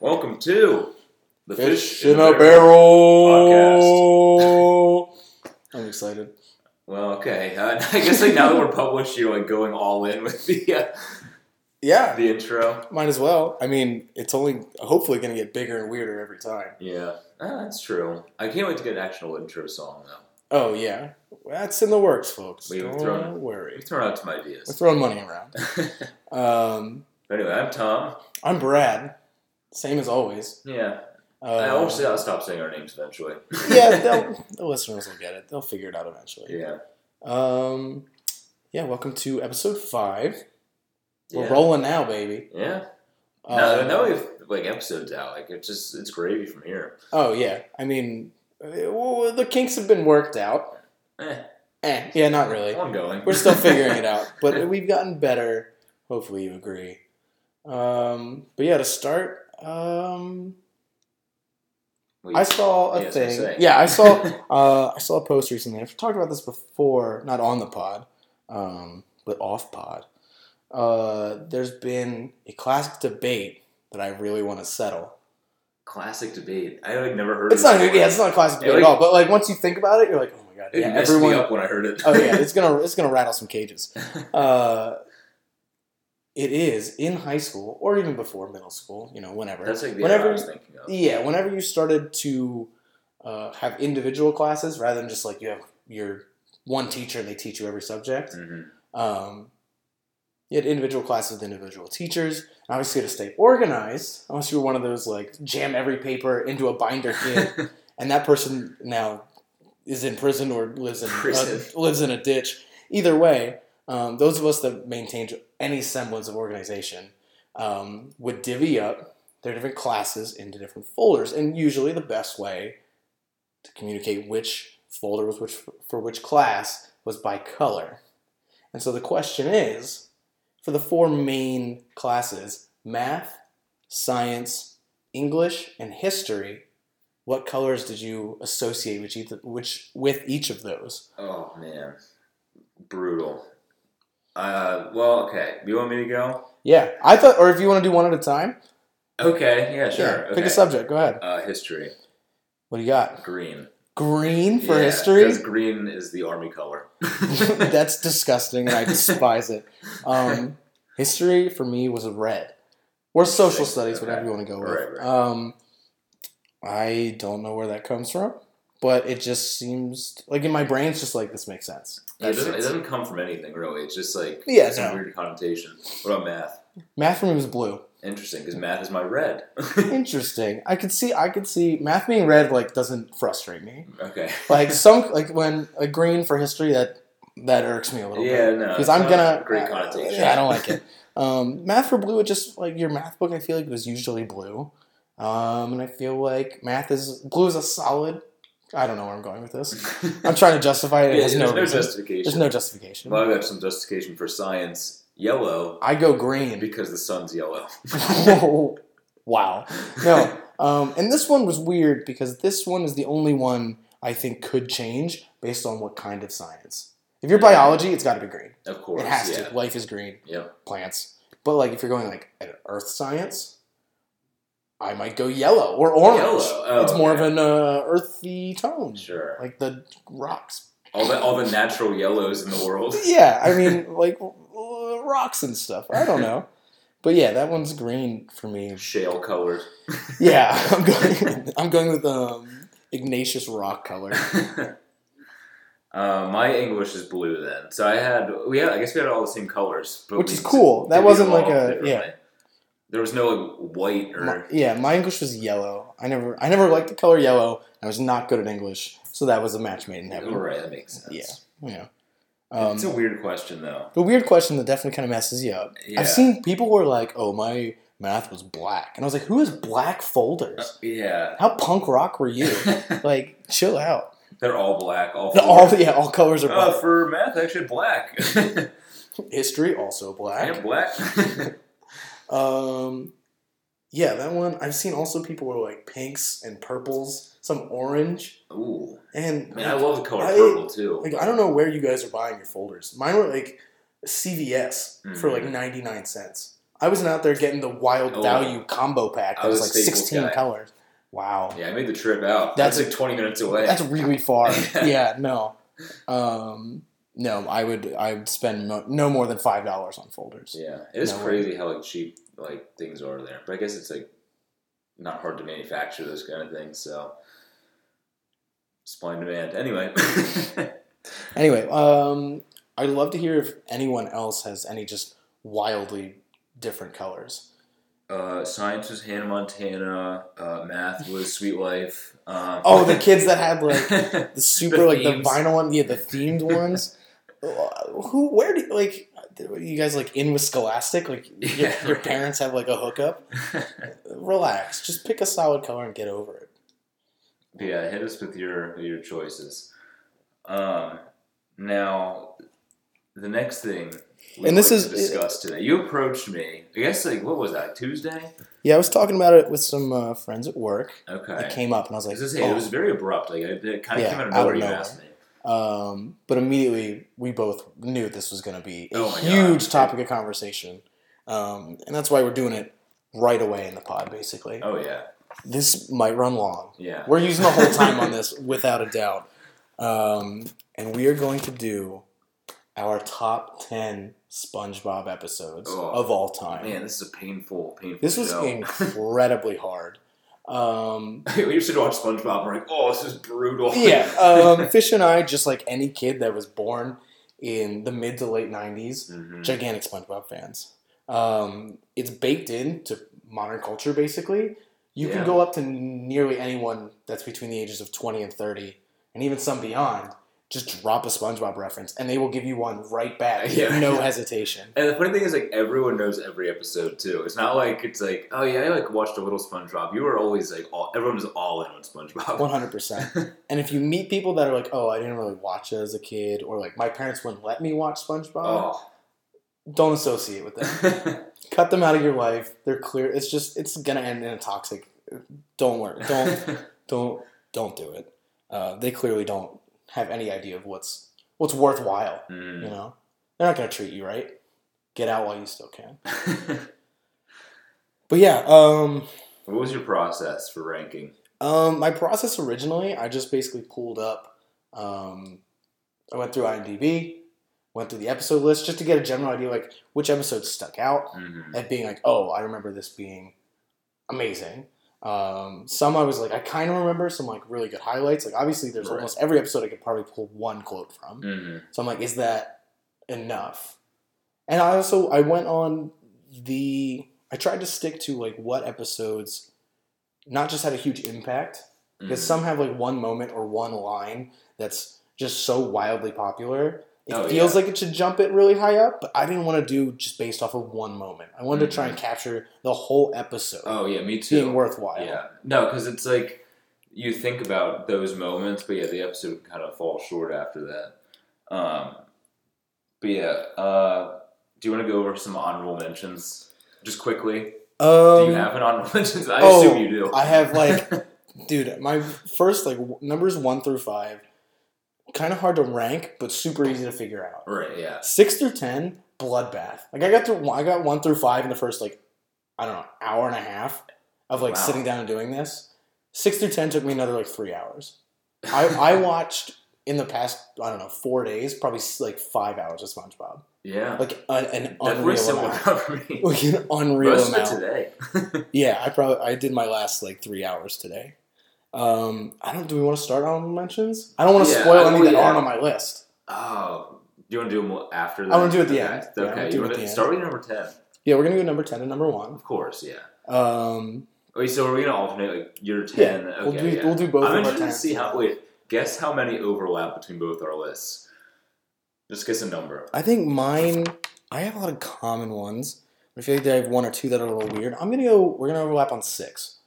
Welcome to the Fish in a barrel. Podcast. I'm excited. Well, okay. Uh, I guess like now that we're published, you're like going all in with the uh, Yeah, the intro. might as well. I mean, it's only hopefully going to get bigger and weirder every time. Yeah, ah, that's true. I can't wait to get an actual intro song though. Oh yeah, that's in the works, folks. We've Don't thrown- worry. We throw out some ideas. We're throwing money around. Um, anyway, I'm Tom. I'm Brad. Same as always. Yeah, Uh, I always I'll stop saying our names eventually. yeah, they'll, the listeners will get it. They'll figure it out eventually. yeah. Um, yeah. Welcome to episode five. We're Yeah. rolling now, baby. Yeah. Uh, now, now we have like episodes out. Like it's just it's gravy from here. Oh yeah, I mean, well, the kinks have been worked out. Eh, Eh, yeah, not really. ongoing. We're still figuring it out, but we've gotten better. Hopefully, you agree. Um, but yeah, to start, um, I saw a Yeah, I was gonna thing. Yeah, I saw. Uh, I saw a post recently. I've talked about this before, not on the pod, um, but off pod. Uh, there's been a classic debate that I really want to settle. classic debate. I like never heard. It's of not. it Yeah, it's not a classic debate like- at all. But like once you think about it, you're like, oh my god, It yeah, messed everyone. me up when I heard it. oh yeah, it's gonna it's gonna rattle some cages. Uh, it is in high school or even before middle school. You know, whenever. That's like the whenever. I was thinking of. Yeah, whenever you started to uh, have individual classes rather than just like you have your one teacher and they teach you every subject. hmm Um, you had individual classes with individual teachers. And obviously, to stay organized, unless you were one of those like jam every paper into a binder kid, and that person now is in prison or lives in Prison. Uh, lives in a ditch. Either way, um, those of us that maintained any semblance of organization um, would divvy up their different classes into different folders, and usually the best way to communicate which folder was which for which class was by color. And so the question is, for the four main classes, math, science, English, and history, what colors did you associate with each, which with each of those? Oh man, brutal. Uh, well, okay. You want me to go? Yeah, I thought, or if you want to do one at a time, Okay. Yeah. Sure. yeah, pick okay. a subject. Go ahead. Uh, history. What do you got? Green. Green for Yeah, history. Because green is the army color. That's disgusting, and I despise it. Um, history for me was red, or social studies, whatever you want to go with. Right, right. Um, I don't know where that comes from, but it just seems like in my brain, it's just like this makes sense. Yeah, it That doesn't. It doesn't come from anything really. It's just like Yeah, some no. weird connotation. What about math? Math for me was blue. Interesting, because math is my red. Interesting. I could see. I could see math being red like doesn't frustrate me. okay. Like some like when a green for history that that irks me a little Yeah, bit no, because I'm gonna great uh, connotation. yeah, I don't like it. Um, math for blue, it just like your math book. I feel like it was usually blue, um, and I feel like math is blue is a solid. I don't know where I'm going with this. I'm trying to justify it. It Yeah, has there's no, no justification. There's no justification. Well, I got some justification for science. Yellow I go green. because the sun's yellow. wow. No. Um, and this one was weird because this one is the only one I think could change based on what kind of science. If you're biology, it's got to be green. Of course. It has yeah. to. Life is green. Yep. Plants. But like if you're going like at earth science, I might go yellow or orange. Yellow. Oh, it's more okay. of an uh, earthy tone, Sure. like the rocks. All the all the natural yellows in the world. Yeah, I mean like uh, rocks and stuff. I don't know. But yeah, that one's green for me. Shale colored. Yeah, I'm going. I'm going with um, Ignatius rock color. Uh, my English is blue then. So I had we had I guess we had all the same colors, but Which is cool. That wasn't like a- yeah. There was no like white or My, yeah, my English was yellow. I never, I never liked the color yellow. I was not good at English, so that was a match made in heaven. right. That makes sense. Yeah. Yeah. Um, it's a weird question though. the weird question that definitely kind of messes you up. Yeah. I've seen people were like, "Oh, my math was black," and I was like, "Who has black folders? Uh, yeah. How punk rock were you? like, chill out." They're all black. All The- all yeah, all colors are Uh, black. for math, actually black. History also I black. am black. Um, yeah, that one I've seen. Also, people were like pinks and purples, some orange, Ooh, and man, I love the color I- purple too. like I don't know where you guys are buying your folders. Mine were like CVS for like Mhm. ninety nine cents. I wasn't out there getting the wild Oh. value combo pack I that was was like 16 guy. colors. Wow. Yeah, I made the trip out. That's- That's like 20 minutes away. That's really far. yeah, no. Um, no, I would I would spend mo- no more than five dollars on folders. yeah, it is No way. crazy how like cheap like things are there. But I guess it's like not hard to manufacture those kind of things. So supply and demand. Anyway. Anyway, um, I'd love to hear if anyone else has any just wildly different colors. uh, science was Hannah Montana. Uh, math was Suite Life. Um, Oh, the kids that had like the super like the vinyl one, yeah, the themed ones. Who? Where do like? You guys like in with Scholastic? Like your, your parents have like a hookup? Relax, just pick a solid color and get over it. yeah, hit us with your your choices. Um, now, the next thing. And this is- to discuss today. You approached me. I guess like what was that Tuesday? Yeah, I was talking about it with some uh, friends at work. Okay. It came up, and I was like, I say, oh. it was very abrupt. Like it, it kind of Yeah, came out of nowhere. You asked me. Um, but immediately we both knew this was going to be a Oh huge God. topic of conversation, um, and that's why we're doing it right away in the pod. Basically, Oh yeah, this might run long. yeah. We're using the whole time on this without a doubt, um, and we are going to do our top ten SpongeBob episodes Oh, of all time. Man, this is a painful, painful. this was show. incredibly hard. Um, we used to watch SpongeBob. We're like, oh, this is brutal. yeah, um, Fish and I, just like any kid that was born in the mid to late '90s, Mhm. gigantic SpongeBob fans. Um, it's baked into modern culture, basically. You Yeah. can go up to nearly anyone that's between the ages of 20 and 30, and even some beyond. Just drop a SpongeBob reference, and they will give you one right back, Yeah. no hesitation. And the funny thing is, like everyone knows every episode too. It's not like it's like, oh yeah, I like watched a little SpongeBob. You were always like, all, everyone was all in on SpongeBob. 100%. And if you meet people that are like, "Oh, I didn't really watch it as a kid," or like, "My parents wouldn't let me watch SpongeBob," oh. don't associate with them. cut them out of your life. They're clear. It's just it's gonna end in a toxic. Don't worry. Don't don't don't do it. Uh, they clearly don't have any idea of what's what's worthwhile. Mm. You know, they're not gonna treat you right. Get out while you still can. But yeah, um, what was your process for ranking? um, my process originally, I just basically pulled up. Um, I went through IMDb, went through the episode list just to get a general idea, like which episodes stuck out. Mhm. at being like, oh, I remember this being amazing. Um, some I was like, I kind of remember some like really good highlights. Like obviously, there's Right. almost every episode I could probably pull one quote from. Mhm. So I'm like, is that enough? And I also I went on the I tried to stick to like what episodes not just had a huge impact because Mhm. some have like one moment or one line that's just so wildly popular. It Oh, feels yeah. like it should jump it really high up, but I didn't want to do just based off of one moment. I wanted to try and capture the whole episode Oh yeah, me too. being worthwhile. Yeah, no, because it's like you think about those moments, but yeah, the episode kind of falls short after that. Um, but yeah, uh, do you want to go over some honorable mentions just quickly? Um, do you have an honorable mentions? I oh, assume you do. I have like, dude, my first like w- numbers one through five, kind of hard to rank, but super easy to figure out. right, yeah, Six through ten, bloodbath. Like I got through, I got one through five in the first like, I don't know, hour and a half of like Wow. sitting down and doing this. Six through ten took me another like three hours. I I watched in the past I don't know four days probably like five hours of SpongeBob. yeah. Like an, an unreal amount. Like an unreal Most amount. today. Yeah, I probably I did my last like three hours today. Um, I don't. Do we want to start honorable mentions? I don't want to Yeah, spoil any that yeah. aren't on my list. oh, do you want to do them after that? I wanna do it at the end. Yeah, Okay, do you want to start with number ten? Yeah, we're gonna go number ten and number one. Of course, yeah. Um, Wait, so are we gonna alternate like your yeah, ten? okay, we'll do yeah. we'll do both I'm interested to see how. Wait, guess how many overlap between both our lists. Just guess a number. I think mine. I have a lot of common ones. I feel like I have one or two that are a little weird. I'm gonna go. We're gonna overlap on six.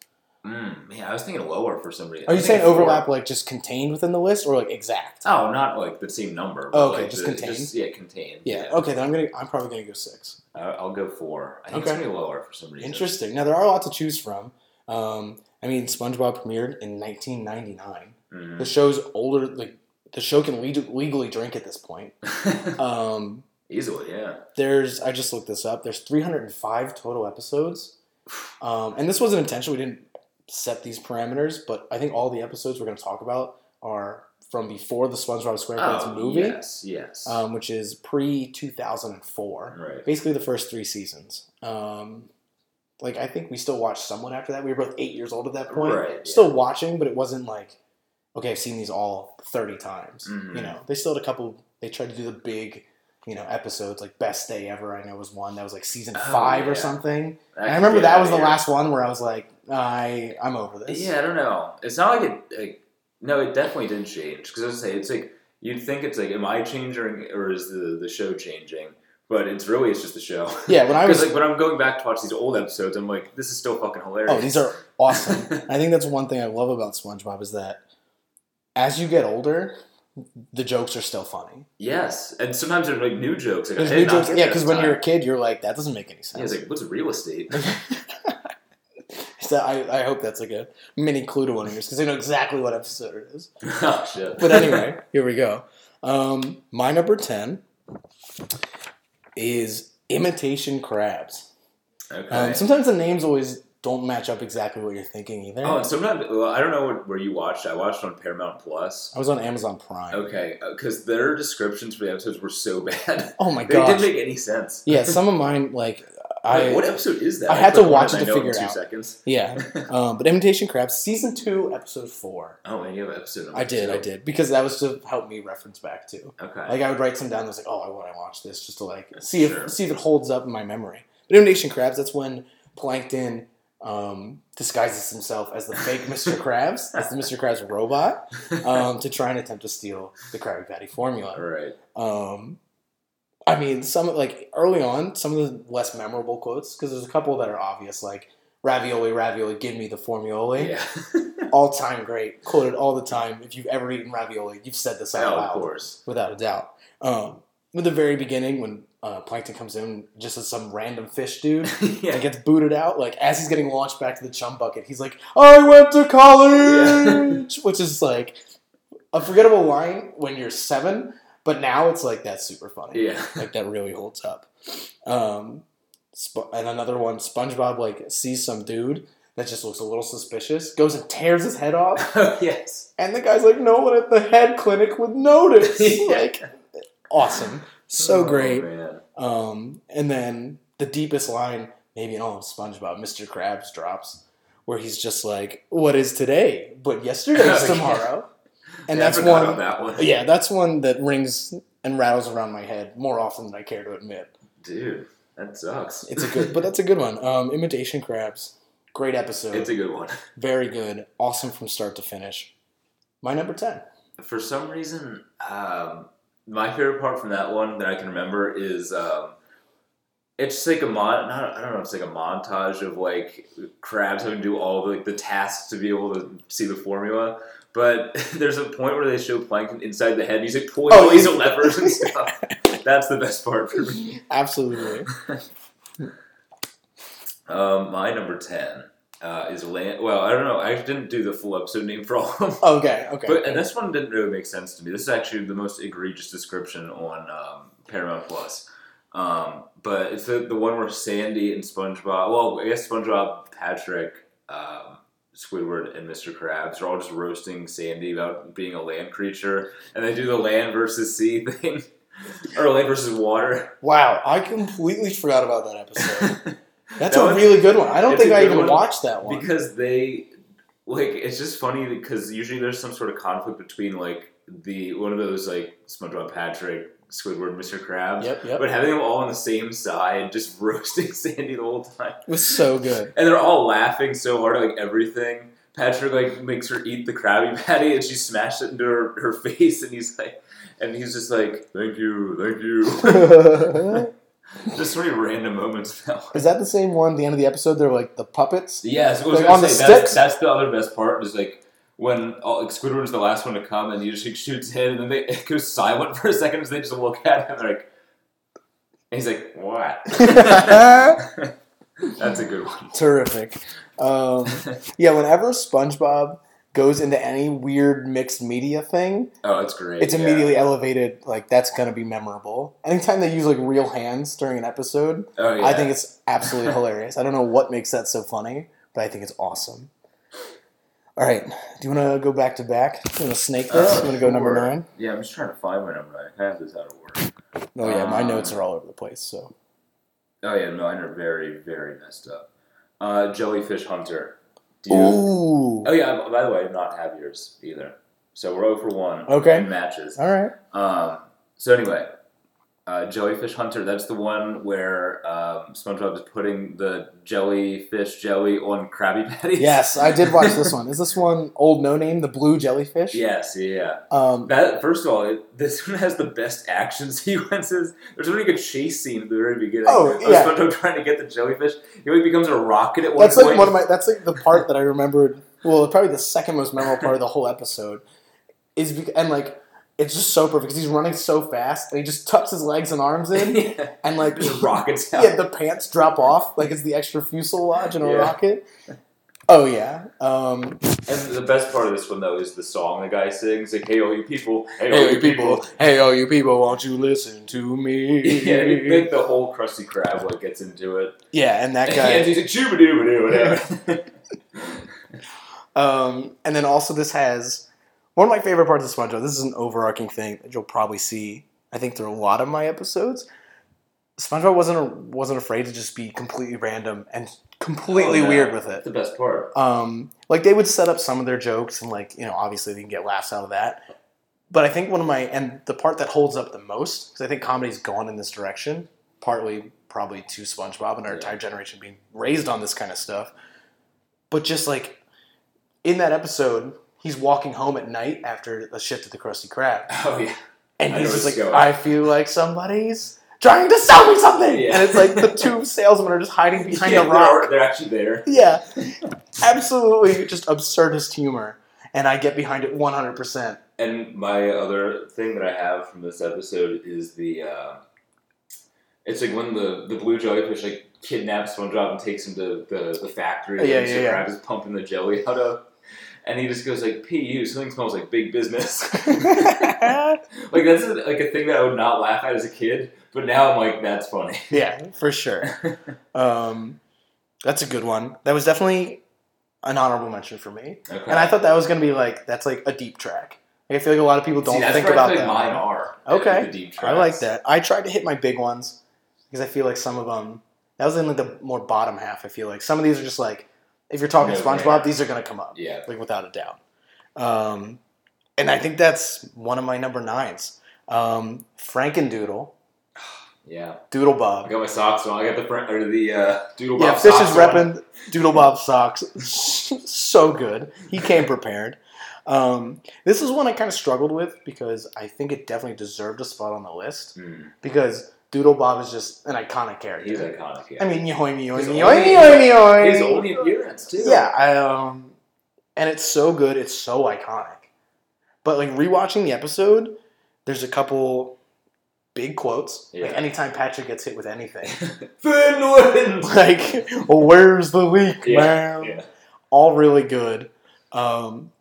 Mm, man, I was thinking lower for some reason. Are you saying thinking four. overlap like just contained within the list or like exact? Oh, not like the same number. Oh, okay, like just the- contained? yeah, contained. Yeah. Okay, then I'm gonna. I'm probably gonna go six. I'll go four. I think Okay. it's gonna be lower for some reason. Interesting. Now there are a lot to choose from. Um, I mean, SpongeBob premiered in 1999. The Mhm. show's older. Like the show can leg- legally drink at this point. Um, Easily, yeah. There's I just looked this up. There's 305 total episodes, um, and this wasn't intentional. We didn't set these parameters, but I think all the episodes we're going to talk about are from before the SpongeBob SquarePants Oh, movie, yes, yes. um, which is pre 2004. right. Basically, the first three seasons. Um, like I think we still watched someone after that. We were both eight years old at that point. Right, yeah. Still watching, but it wasn't like okay, I've seen these all 30 times. Mhm. You know, they still had a couple. They tried to do the big. You know, episodes like Best Day Ever. I know was one that was like season Oh, five or something. That And I remember that was the last one where I was like, I I'm over this. Yeah, I don't know. It's not like it. Like, no, it definitely didn't change. Because I was say it's like you'd think it's like, am I changing or is the the show changing? But it's really it's just the show. Yeah, when I was like when I'm going back to watch these old episodes, I'm like, this is still fucking hilarious. oh, these are awesome. I think that's one thing I love about SpongeBob is that as you get older, the jokes are still funny. yes, and sometimes there's like new jokes. Like, There's new jokes, yeah, because when time. you're a kid, you're like, that doesn't make any yeah, sense. it's like what's real estate? so I, I hope that's like a mini clue to one of yours because I know exactly what episode it is. oh shit. But anyway, here we go. Um, my number 10 is Imitation Crabs. okay. Um, sometimes the names always don't match up exactly what you're thinking either. oh, sometimes well, I don't know what, where you watched. I watched on Paramount Plus. I was on Amazon Prime. Okay, because their descriptions for the episodes were so bad. Oh my god, They didn't make any sense. yeah, some of mine, like, I. Wait, what episode is that? I had to watch it to figure it two out. seconds. Yeah. Um, but Imitation Crabs, season two, episode four. Oh, and you have an episode. I did, two. I did. Because that was to help me reference back to. Okay. Like, I would write some down I was like, oh, I want to watch this just to, like, see if see if it holds up in my memory. But Imitation Crabs, that's when Plankton um, disguises himself as the fake Mr. Krabs, as the Mr. Krabs robot, um, to try and attempt to steal the Krabby Patty formula. All right. Um, I mean, some like early on, some of the less memorable quotes because there's a couple that are obvious, like "ravioli, ravioli, give me the formioli." Yeah. All time great, quoted all the time. If you've ever eaten ravioli, you've said this out oh, loud, of course. without a doubt. Um, at the very beginning, when uh, Plankton comes in, just as some random fish dude yeah. and gets booted out, like as he's getting launched back to the chum bucket, he's like, "I went to college," which is like a forgettable line when you're seven, but now it's like that's super funny. Yeah. like that really holds up. Um, and another one, SpongeBob like sees some dude that just looks a little suspicious, goes and tears his head off, Oh, yes. and the guy's like, "No one at the head clinic would notice." Like, awesome, so Oh, great. Um, and then the deepest line, maybe in all of SpongeBob, Mr. Krabs drops, where he's just like, "What is today? But yesterday's Oh, tomorrow." And Yeah, that's one. that one. Yeah, that's one that rings and rattles around my head more often than I care to admit. Dude, that sucks. It's a good, but that's a good one. Um, Imitation Crabs, great episode, It's a good one. very good, awesome from start to finish. My number ten. For some reason, um, my favorite part from that one that I can remember is um, it's like a mon. Not, I don't know. It's like a montage of like crabs having to do all the, like the tasks to be able to see the formula. But there's a point where they show Plankton inside the head. He's like pulling Oh, yeah. levers and stuff. That's the best part for me. Absolutely. Um, my number ten uh, is land. Well, I don't know. I didn't do the full episode name for all of them. Okay. Okay. But and this one didn't really make sense to me. This is actually the most egregious description on um, Paramount Plus. Um, but it's the, the one where Sandy and SpongeBob. Well, I guess SpongeBob, Patrick, um, Squidward, and Mr. Krabs are all just roasting Sandy about being a land creature, and they do the land versus sea thing, or land versus water. wow, I completely forgot about that episode. That's That a one- really good one. I don't think I even watched that one. because they like it's just funny because usually there's some sort of conflict between like the one of those like SpongeBob, Patrick, Squidward, Mr. Krabs. Yep. Yep. But having them all on the same side, just roasting Sandy the whole time, It was so good. and they're all laughing so hard at like everything. Patrick like makes her eat the Krabby Patty, and she smashed it into her, her face, and he's like, and he's just like, "Thank you, thank you." just many random moments. Now. Is that the same one? The end of the episode, they're like the puppets. Yeah, so I was Like, gonna on the say, that's, sticks? that's the other best part is like when all, like, Squidward's the last one to come and he just like, shoots him and then they, it goes silent for a second as they just look at him and they're like, and he's like, what? that's a good one. Terrific. Um, yeah, whenever SpongeBob goes into any weird mixed media thing, Oh, it's great. it's yeah. immediately elevated. Like that's gonna be memorable. Anytime they use like real hands during an episode, Oh, yeah. I think it's absolutely hilarious. I don't know what makes that so funny, but I think it's awesome. All right, do you want to go back to back? Do You want to snake this? Uh, you want to go number nine? Yeah, I'm just trying to find my number nine. I have this out of order. Oh yeah, my Um, notes are all over the place. So Oh yeah, mine are very, very messed up. Uh, Jellyfish Hunter. Do you? ooh, Oh yeah. By the way, I did not have yours either. So we're over for one. Okay. matches. all right. Um, so anyway, uh, Jellyfish Hunter. That's the one where um, SpongeBob is putting the jellyfish jelly on Krabby Patties. Yes, I did watch this one. Is this one old no name, the blue jellyfish? yes. Yeah. Um, That first of all, it, this one has the best action sequences. There's a really good chase scene at the very beginning. Oh, of yeah. SpongeBob trying to get the jellyfish. He like becomes a rocket at one that's point. like one of my. That's like the part that I remembered. Well, probably the second most memorable part of the whole episode is and like it's just so perfect because he's running so fast and he just tucks his legs and arms in yeah. and like Just rockets out. yeah, the pants drop off like it's the extra fuselage in a Yeah. rocket. Oh yeah. Um, And the best part of this one though is the song the guy sings, like "Hey all you people, hey, all hey you people, hey all you people, won't you listen to me? yeah, the whole Krusty Krab like gets into it. Yeah, and that And guy. he's like shooba dooba doo Um, and then also this has one of my favorite parts of SpongeBob. This is an overarching thing that you'll probably see. I think through a lot of my episodes. SpongeBob wasn't wasn't afraid to just be completely random and completely Oh, no. weird with it. That's the best part. Um, like they would set up some of their jokes and like you know obviously they can get laughs out of that. But I think one of my and the part that holds up the most because I think comedy's gone in this direction, partly probably to SpongeBob and our Yeah. entire generation being raised on this kind of stuff. But just like in that episode, he's walking home at night after a shift at the Krusty Krab, Oh yeah. and I he's just like, going "I feel like somebody's trying to sell me something," Yeah. and it's like the two salesmen are just hiding behind Yeah, a rock. They're, they're actually there. Yeah, absolutely, just absurdist humor, and I get behind it one hundred percent. And my other thing that I have from this episode is the uh, it's like when the, the blue jellyfish like kidnaps SpongeBob and takes him to the, the factory Yeah, that yeah, yeah. Is pumping the jelly out of. And he just goes like, "Pu, something smells like big business." like that's a, like a thing that I would not laugh at as a kid, but now I'm like, that's funny. yeah, for sure. Um, that's a good one. That was definitely an honorable mention for me, Okay. and I thought that was gonna be like that's like a deep track. Like, I feel like a lot of people don't See, think about that. mine are. Okay. I like that. I tried to hit my big ones because I feel like some of them that was in like the more bottom half. I feel like some of these are just like if you're talking No SpongeBob, brainer. these are gonna come up. Yeah. like without a doubt. Um, and I think that's one of my number nines. Um, Frankendoodle, Yeah. Doodle I Bob. got my socks on. I got the front or the uh, doodle Yeah, Bob Fish is repping Doodle Bob socks. so good. He came prepared. Um, this is one I kind of struggled with because I think it definitely deserved a spot on the list Hmm. because Doodle Bob is just an iconic character. He's iconic. Yeah. I mean, yoy me, yoy His me, only- yoy me, yoy me, yoy his only appearance too. Yeah, I, um, and it's so good. It's so iconic. But like rewatching the episode, there's a couple big quotes. Like anytime Patrick gets hit with anything, Finland. like well, "Where's the leak, Yeah, man?" yeah. All really good. Um,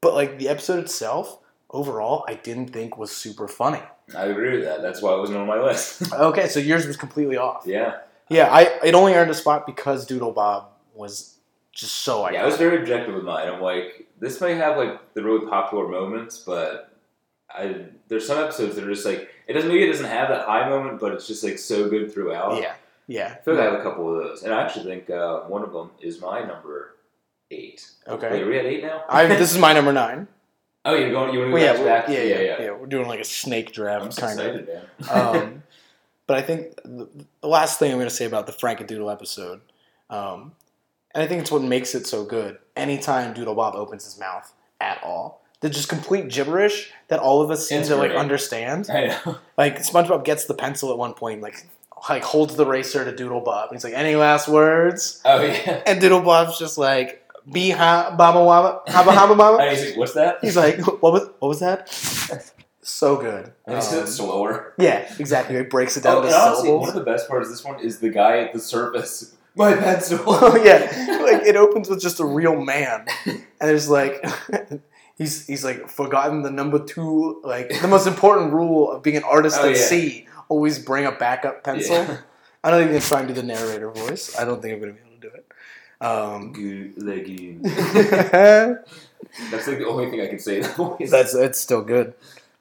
but like the episode itself, overall, I didn't think was super funny. I agree with that. That's why it wasn't on my list. Okay, so yours was completely off. yeah. Yeah, I it only earned a spot because Doodle Bob was just so iconic. Yeah, I was very objective with mine. I'm like, this may have like the really popular moments, but I there's some episodes that are just like it doesn't maybe it doesn't have that high moment, but it's just like so good throughout. yeah, yeah. I feel like I have a couple of those, and I actually think uh, one of them is my number eight. Okay. Wait, are we at eight now? I this is my number nine. oh, you're going. You want to Well, yeah, back? yeah, yeah, yeah, yeah, We're doing like a snake draft so kind of. excited, man. Um, but I think the, the last thing I'm going to say about the Frankendoodle episode, um, and I think it's what makes it so good. Anytime Doodle Bob opens his mouth at all, they're just complete gibberish that all of us seem to like understand. I know. Like SpongeBob gets the pencil at one point, like like holds the racer to Doodle Bob. And he's like, "Any last words?" Oh yeah. And Doodle Bob's just like, "Be ha baba waba haba haba baba." And he's like, "What's that?" He's like, "What was what was that?" So good. And he said Um, slower. yeah, exactly. It breaks it down Oh, to honestly, syllables. one of the best parts of this one is the guy at the surface My pencil. Oh yeah, like it opens with just a real man, and there's like he's he's like forgotten the number two like the most important rule of being an artist Oh, at yeah. sea. Always bring a backup pencil. Yeah. I don't even try and do the narrator voice. I don't think I'm gonna be able to do it. Um, Good legging. that's That's like the only thing I can say in that voice. it's still good.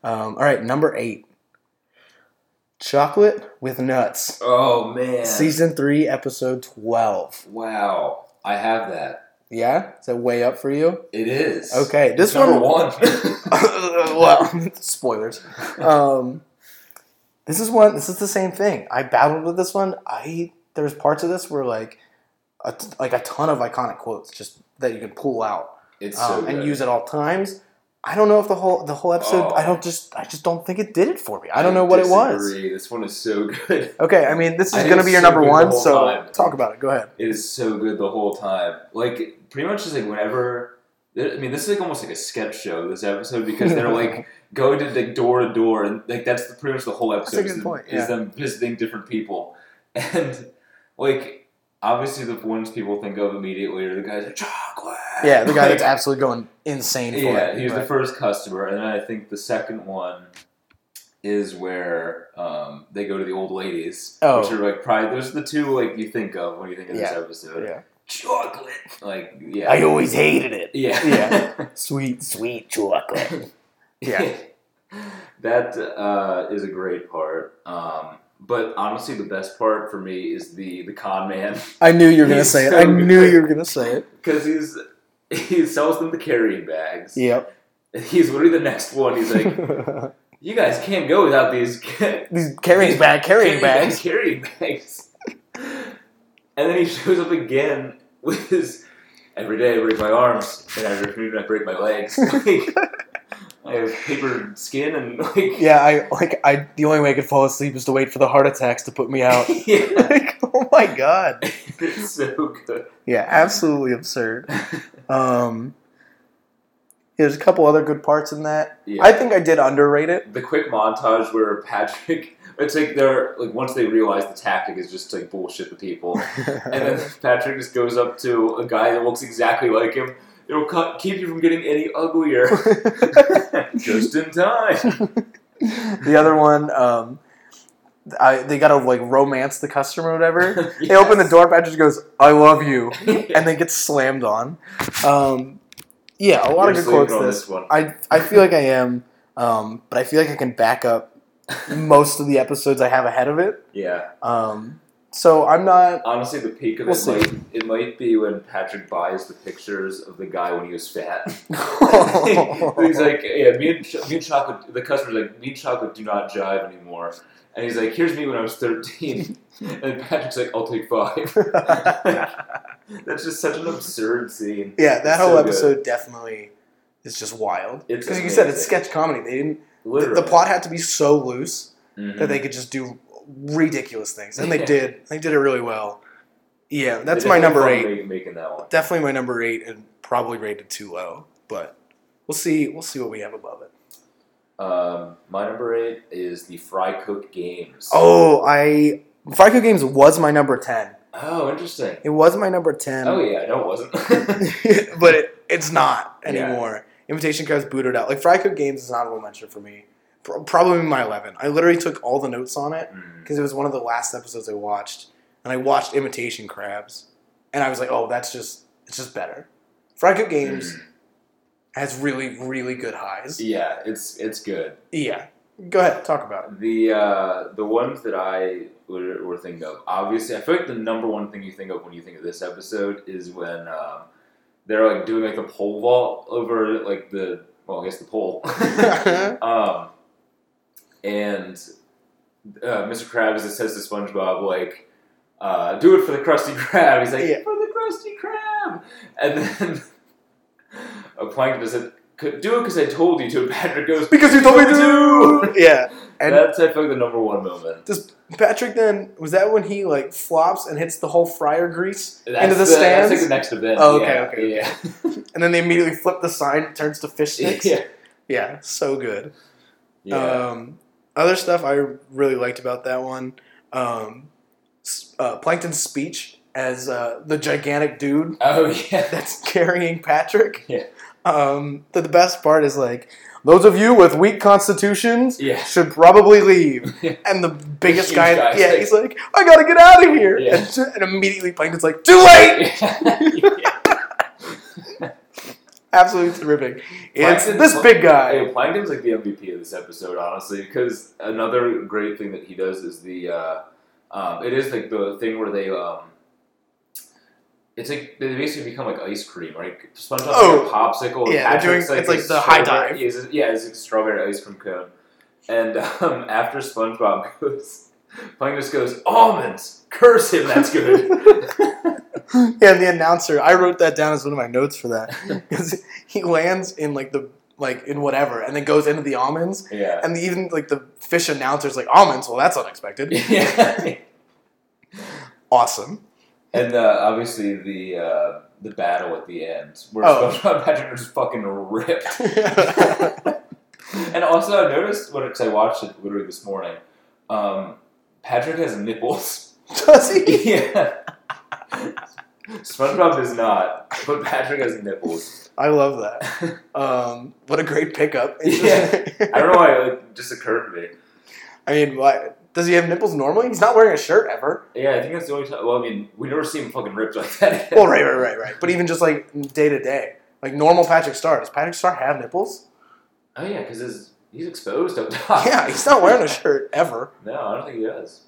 Um, all right, number eight, chocolate with nuts. oh man. Season three, episode twelve. Wow. I have that. Yeah, is that way up for you? It is. Okay, It's this number one. one. well, spoilers. Um, this is one. This is the same thing. I battled with this one. I there's parts of this where like, a t- like a ton of iconic quotes just that you can pull out it's um, good. and use at all times. I don't know if the whole the whole episode. Oh. I don't just. I just don't think it did it for me. I don't know what it was. This one is so good. Okay, I mean this is gonna be your so number one. So time. talk about it. Go ahead. It is so good the whole time. Like pretty much just like whenever. I mean, this is like almost like a sketch show. This episode because they're like going to like door to door, and like that's the, pretty much the whole episode. a good is, point, is them visiting different people, and like obviously the ones people think of immediately are the guys like chocolate. Yeah, the guy that's absolutely going insane for yeah, it. he was the first customer, and then I think the second one is where um, they go to the old ladies, Oh. which are like probably those are the two like you think of when you think of this episode. Yeah. Chocolate, like yeah, I always hated it. yeah, Yeah. Sweet, sweet chocolate. Yeah. that uh, is a great part. Um, but honestly, the best part for me is the the con man I knew you were gonna He's say it. I knew you were gonna say it. because he's he sells them the carrying bags. Yep. He's literally the next one. He's like, you guys can't go without these These carrying bag carrying bags. carrying bags. and then he shows up again with his every day I break my arms and every afternoon I break my legs. Like, I have paper skin and like Yeah, I like I the only way I could fall asleep is to wait for the heart attacks to put me out. yeah, like, oh my god. it's so good. Yeah, absolutely absurd. Um there's a couple other good parts in that. Yeah. I think I did underrate it. the quick montage where Patrick, it's like they're like once they realize the tactic is just to like bullshit the people, and then Patrick just goes up to a guy that looks exactly like him. It'll cut, keep you from getting any uglier. just in time. the other one, um, I, they gotta like romance the customer or whatever. They open the door, Patrick goes, "I love you," and then gets slammed on. Um, yeah, a lot of You're good quotes. This this one. I I feel like I am, um, but I feel like I can back up most of the episodes I have ahead of it. Yeah. Um, so I'm not. Honestly, the peak of We'll it see. might it might be when Patrick buys the pictures of the guy when he was fat. he's like, yeah, me and, me and chocolate. The customer's like, me and chocolate do not jive anymore. And he's like, here's me when I was thirteen. and Patrick's like, I'll take five. That's just such an absurd scene. yeah, that It's whole so good. episode definitely is just wild. Because like you said, it's sketch comedy. They didn't. The, Literally. the plot had to be so loose Mhm. that they could just do ridiculous things, and they Yeah. did. They did it really well. Yeah, that's my number eight. Making that one. Definitely my number eight, and probably rated too low. But we'll see. We'll see what we have above it. Um, my number eight is the Fry Cook Games. Oh, I Fry Cook Games was my number ten. Oh, interesting. It was my number ten. Oh yeah, no, it wasn't. but it, it's not anymore. Imitation Crabs booted out. Like Fry Cook Games is not a mention for me. Probably my eleven. I literally took all the notes on it Mm. because it was one of the last episodes I watched, and I watched Imitation Crabs, and I was like, oh, that's just it's just better. Fry Games Mm. has really really good highs. Yeah, it's it's good. Yeah, go ahead, talk about it. The uh, the ones that I were, were thinking of, obviously, I feel like the number one thing you think of when you think of this episode is when um, they're like doing like the pole vault over like the well, I guess the pole. um, and uh, Mr. Krabs just says to SpongeBob like, uh, "Do it for the Krusty Krab." He's like, Yeah. "For the Krusty Krab," and then uh, Plankton said, "Could- "Do it because I told you to." And Patrick goes, Because you told me to. to. yeah, and That's I feel like the number one moment. does Patrick then was that when he like flops and hits the whole fryer grease That's into the, That's stands, like the next event. Oh, okay, yeah, okay, Yeah. and then they immediately flip the sign, it turns to fish sticks. yeah. Yeah, so good. Yeah. Um, other stuff I really liked about that one, um, uh, Plankton's speech as uh, the gigantic dude Oh yeah. that's carrying Patrick. Yeah. Um, the, the best part is like those of you with weak constitutions Yeah. should probably leave. And the biggest huge guy, guy's yeah, like- he's like, I gotta get out of here. Yeah. And, and immediately Plankton's like, too late. Absolutely terrific. It's this big guy. Hey, Plankton's like the MVP of this episode, honestly, because another great thing that he does is the, uh, um, it is like the thing where they, um, it's like they basically become like ice cream, right? SpongeBob's Oh. like a popsicle. Yeah, they're doing- it's like the high dive. It's, yeah, it's like a strawberry ice cream cone. And um, after SpongeBob goes, Plankton goes, almonds! Curse him, that's good. yeah, and the announcer, I wrote that down as one of my notes for that because he lands in like the like in whatever, and then goes into the almonds, yeah. and even like the fish announcer's like almonds. Well, that's unexpected. yeah. Awesome. And uh, obviously the uh, the battle at the end, where Oh. SpongeBob Patrick just fucking ripped. and also, I noticed when I watched it literally this morning, um, Patrick has nipples. Does he? yeah. SpongeBob does not, but Patrick has nipples. I love that. Um, what a great pickup. Yeah. I don't know why it just occurred to me. I mean, why, does he have nipples normally? He's not wearing a shirt ever. Yeah, I think that's the only time. Well, I mean, we never see him fucking ripped like that. Well, right, right, right, right. But even just like day to day, like normal Patrick Star. Does Patrick Star have nipples? Oh yeah, because he's exposed up top. Yeah, he's not wearing a shirt ever. No, I don't think he does.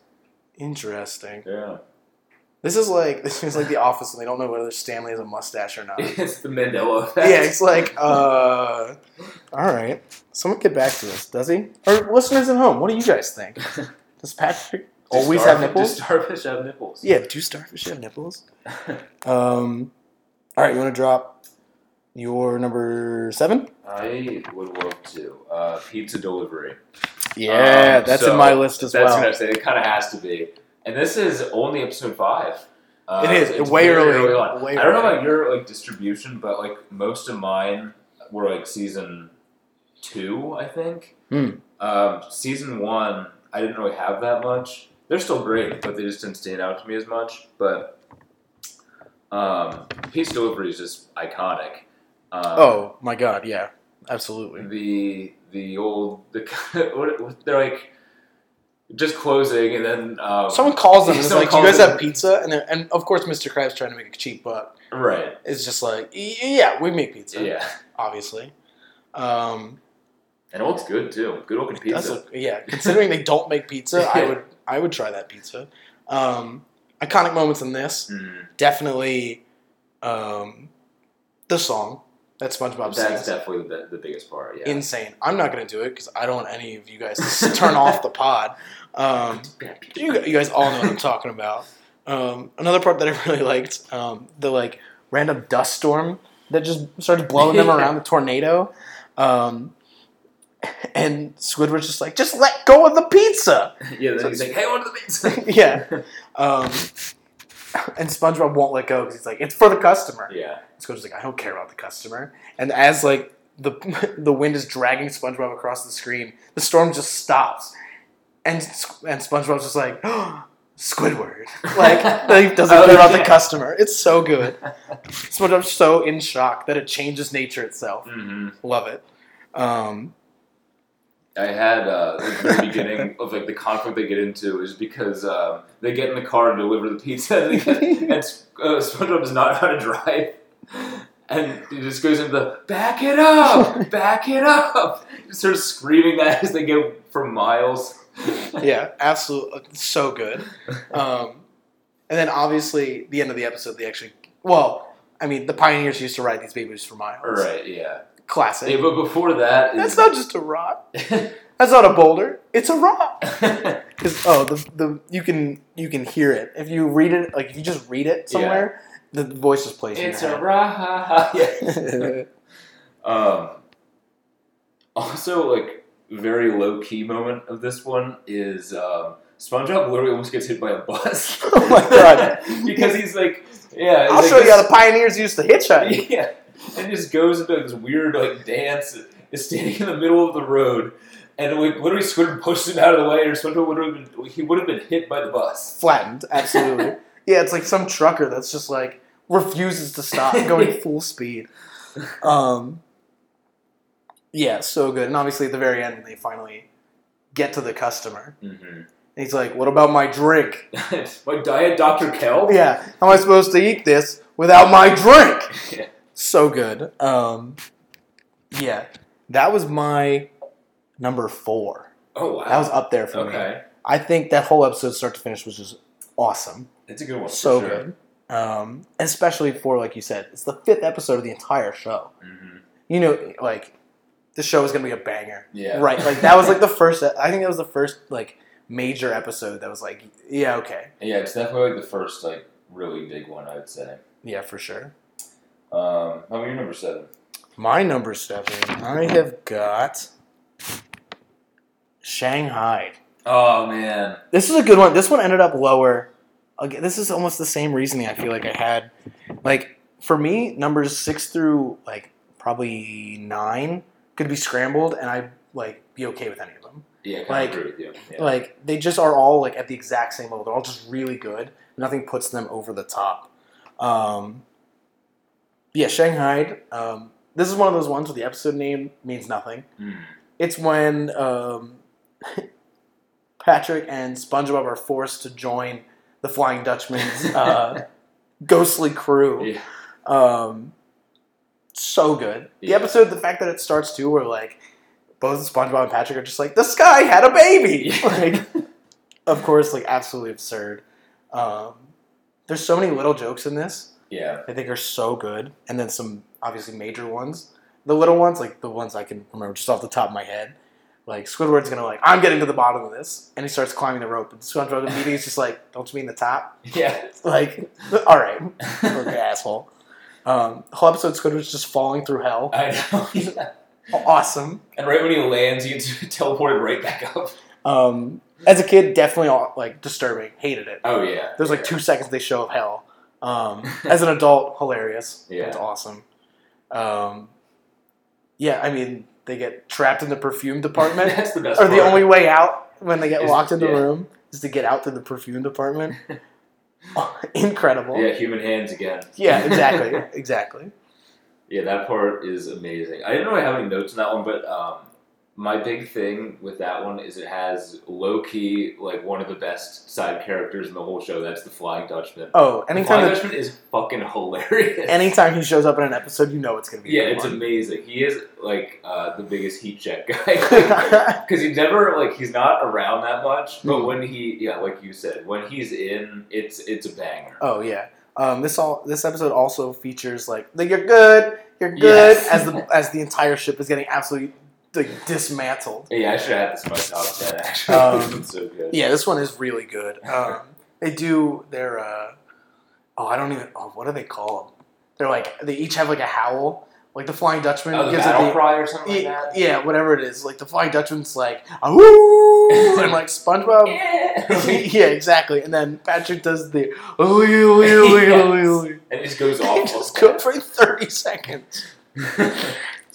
Interesting. Yeah. This is like this is like The Office, and they don't know whether Stanley has a mustache or not. It's the Mandela effect. yeah, it's like, uh, all right. Someone get back to us, does he? Or listeners at home, what do you guys think? Does Patrick Do always starfish- have nipples? Do starfish have nipples? Yeah, do starfish have nipples? Um, all right, you want to drop your number seven? I would love to. Uh, pizza delivery. Yeah, Um, that's so in my list as That's well. gonna say it kind of has to be. And this is only episode five. Uh, It is, it's way very early, on. way I don't know about your like distribution, but like most of mine were like season two, I think. Hmm. Um, season one, I didn't really have that much. They're still great, but they just didn't stand out to me as much. But um, pizza delivery is just iconic. Um, Oh my god, yeah, absolutely. the the old the what, what- they're like just closing and then um, Someone calls them and is like, "Do you guys them. have pizza?" And and of course, Mr. Krabs trying to make a cheap buck. right It's just like, "Yeah, we make pizza." yeah obviously. Um, and it looks good too good looking pizza a- yeah. Considering they don't make pizza, I would I would try that pizza. Um, iconic moments in this, Mhm. definitely um, the song that SpongeBob that's sings. definitely the, the biggest part yeah Insane. I'm not gonna do it because I don't want any of you guys to turn off the pod. Um, you, you guys all know what I'm talking about. Um, another part that I really liked, um, the like random dust storm that just started blowing them around the tornado. Um, and Squidward's just like, just let go of the pizza. yeah then he's like hey I want the pizza yeah. Um, and SpongeBob won't let go because he's like, it's for the customer. yeah Squidward's like, I don't care about the customer. And as like the the wind is dragging SpongeBob across the screen, the storm just stops, and and SpongeBob's just like, Squidward, like he doesn't Oh, care about the customer. It's so good. SpongeBob's so in shock that it changes nature itself. hmm Love it. Um, I had uh, at the beginning of like the conflict they get into is because um, they get in the car to deliver the pizza and, get, and uh, SpongeBob does not know how to drive. And he just goes into the back it up, back it up. Starts screaming that as they go for miles. yeah, absolutely, so good. Um, and then obviously the end of the episode, they actually, well, I mean, the pioneers used to ride these babies for miles. Right, yeah. Classic. Yeah, but before that, is, That's not just a rock. That's not a boulder. It's a rock. Because oh, the the you can you can hear it if you read it. Like if you just read it somewhere, the voice just plays. it's a your rah Yeah. Um, also, like very low key moment of this one is um, SpongeBob literally almost gets hit by a bus. Oh my God. because he's like, yeah, I'll he's show you how the pioneers used to hitchhike. yeah, and just goes into this weird like dance. Is standing in the middle of the road, and like literally Squidward pushes him out of the way, or SpongeBob would have been he would have been hit by the bus. Flattened, absolutely. Yeah, it's like some trucker that's just like refuses to stop going full speed. Um, yeah, so good. And obviously, at the very end, they finally get to the customer. Mm-hmm. And he's like, "What about my drink? my diet, Dr. Kelp. Yeah, how am I supposed to eat this without my drink?" Yeah. So good. Um, yeah, that was my number four. Oh wow. That was up there for me. I think that whole episode, start to finish, was just awesome. It's a good one. so sure. good. Um, especially for like you said, it's the fifth episode of the entire show. hmm You know, like the show is gonna be a banger, Yeah. right? Like that was like the first. I think that was the first like major episode that was like, yeah, okay, Yeah, it's definitely like the first like really big one. I'd say. yeah, for sure. Um, how about your number seven? My number seven, I have got Shanghai. Oh man. This is a good one. This one ended up lower. Again, this is almost the same reasoning I feel like I had. Like for me, numbers six through like probably nine could be scrambled, and I'd like be okay with any of them. Yeah, I Like- agree with you. Yeah. Like they just are all like at the exact same level. They're all just really good. Nothing puts them over the top. Um, yeah, Shanghai. Um, this is one of those ones where the episode name means nothing. Mm. It's when um, Patrick and SpongeBob are forced to join the Flying Dutchman's uh, ghostly crew. Yeah. Um, so good. The Yeah. episode, the fact that it starts too, where like both SpongeBob and Patrick are just like, the sky had a baby. Yeah. like, of course, like absolutely absurd. Um, there's so many little jokes in this. Yeah. I think are so good, and then some obviously major ones. The little ones, like the ones I can remember just off the top of my head, like Squidward's gonna like, I'm getting to the bottom of this, and he starts climbing the rope, and SpongeBob immediately is just like, Don't you mean the top? Yeah. Like, all right, okay, asshole. Um, whole episode, Squidward's just falling through hell. I know. Yeah. Awesome. And right when he lands, he gets teleported right back up. Um, as a kid, definitely all, like disturbing. Hated it. Oh yeah. There's like two seconds they show of hell. Um, as an adult, hilarious. Yeah. It's awesome. Um, yeah, I mean, they get trapped in the perfume department, That's the best. or the part. only way out when they get Is- locked in the yeah. room is to get out through the perfume department. Incredible. Yeah, human hands again. Yeah, exactly, exactly. Yeah, that part is amazing. I didn't really have any notes on that one, but um, my big thing with that one is it has low key like one of the best side characters in the whole show. That's the Flying Dutchman. Oh, The Flying Dutchman is fucking hilarious. anytime he shows up in an episode, you know it's gonna be. yeah, it's one. amazing. He is like uh, the biggest heat check guy because he never like he's not around that much. But Mhm. when he, yeah, like you said, when he's in, it's it's a banger. Oh yeah. Um, this all this episode also features like the "you're good, you're good" Yes. as the as the entire ship is getting absolutely like dismantled. Yeah, I should have had this in my top ten. Actually, Um, so good. Yeah, this one is really good. Um, they do their uh, oh I don't even oh what do they call them? They're like they each have like a howl. Like the Flying Dutchman Oh, the gives it the cry or something like yeah, that. yeah, whatever it is. Like the Flying Dutchman's like woo and like SpongeBob. yeah, exactly. And then Patrick does the and it just goes off. just goes for thirty seconds.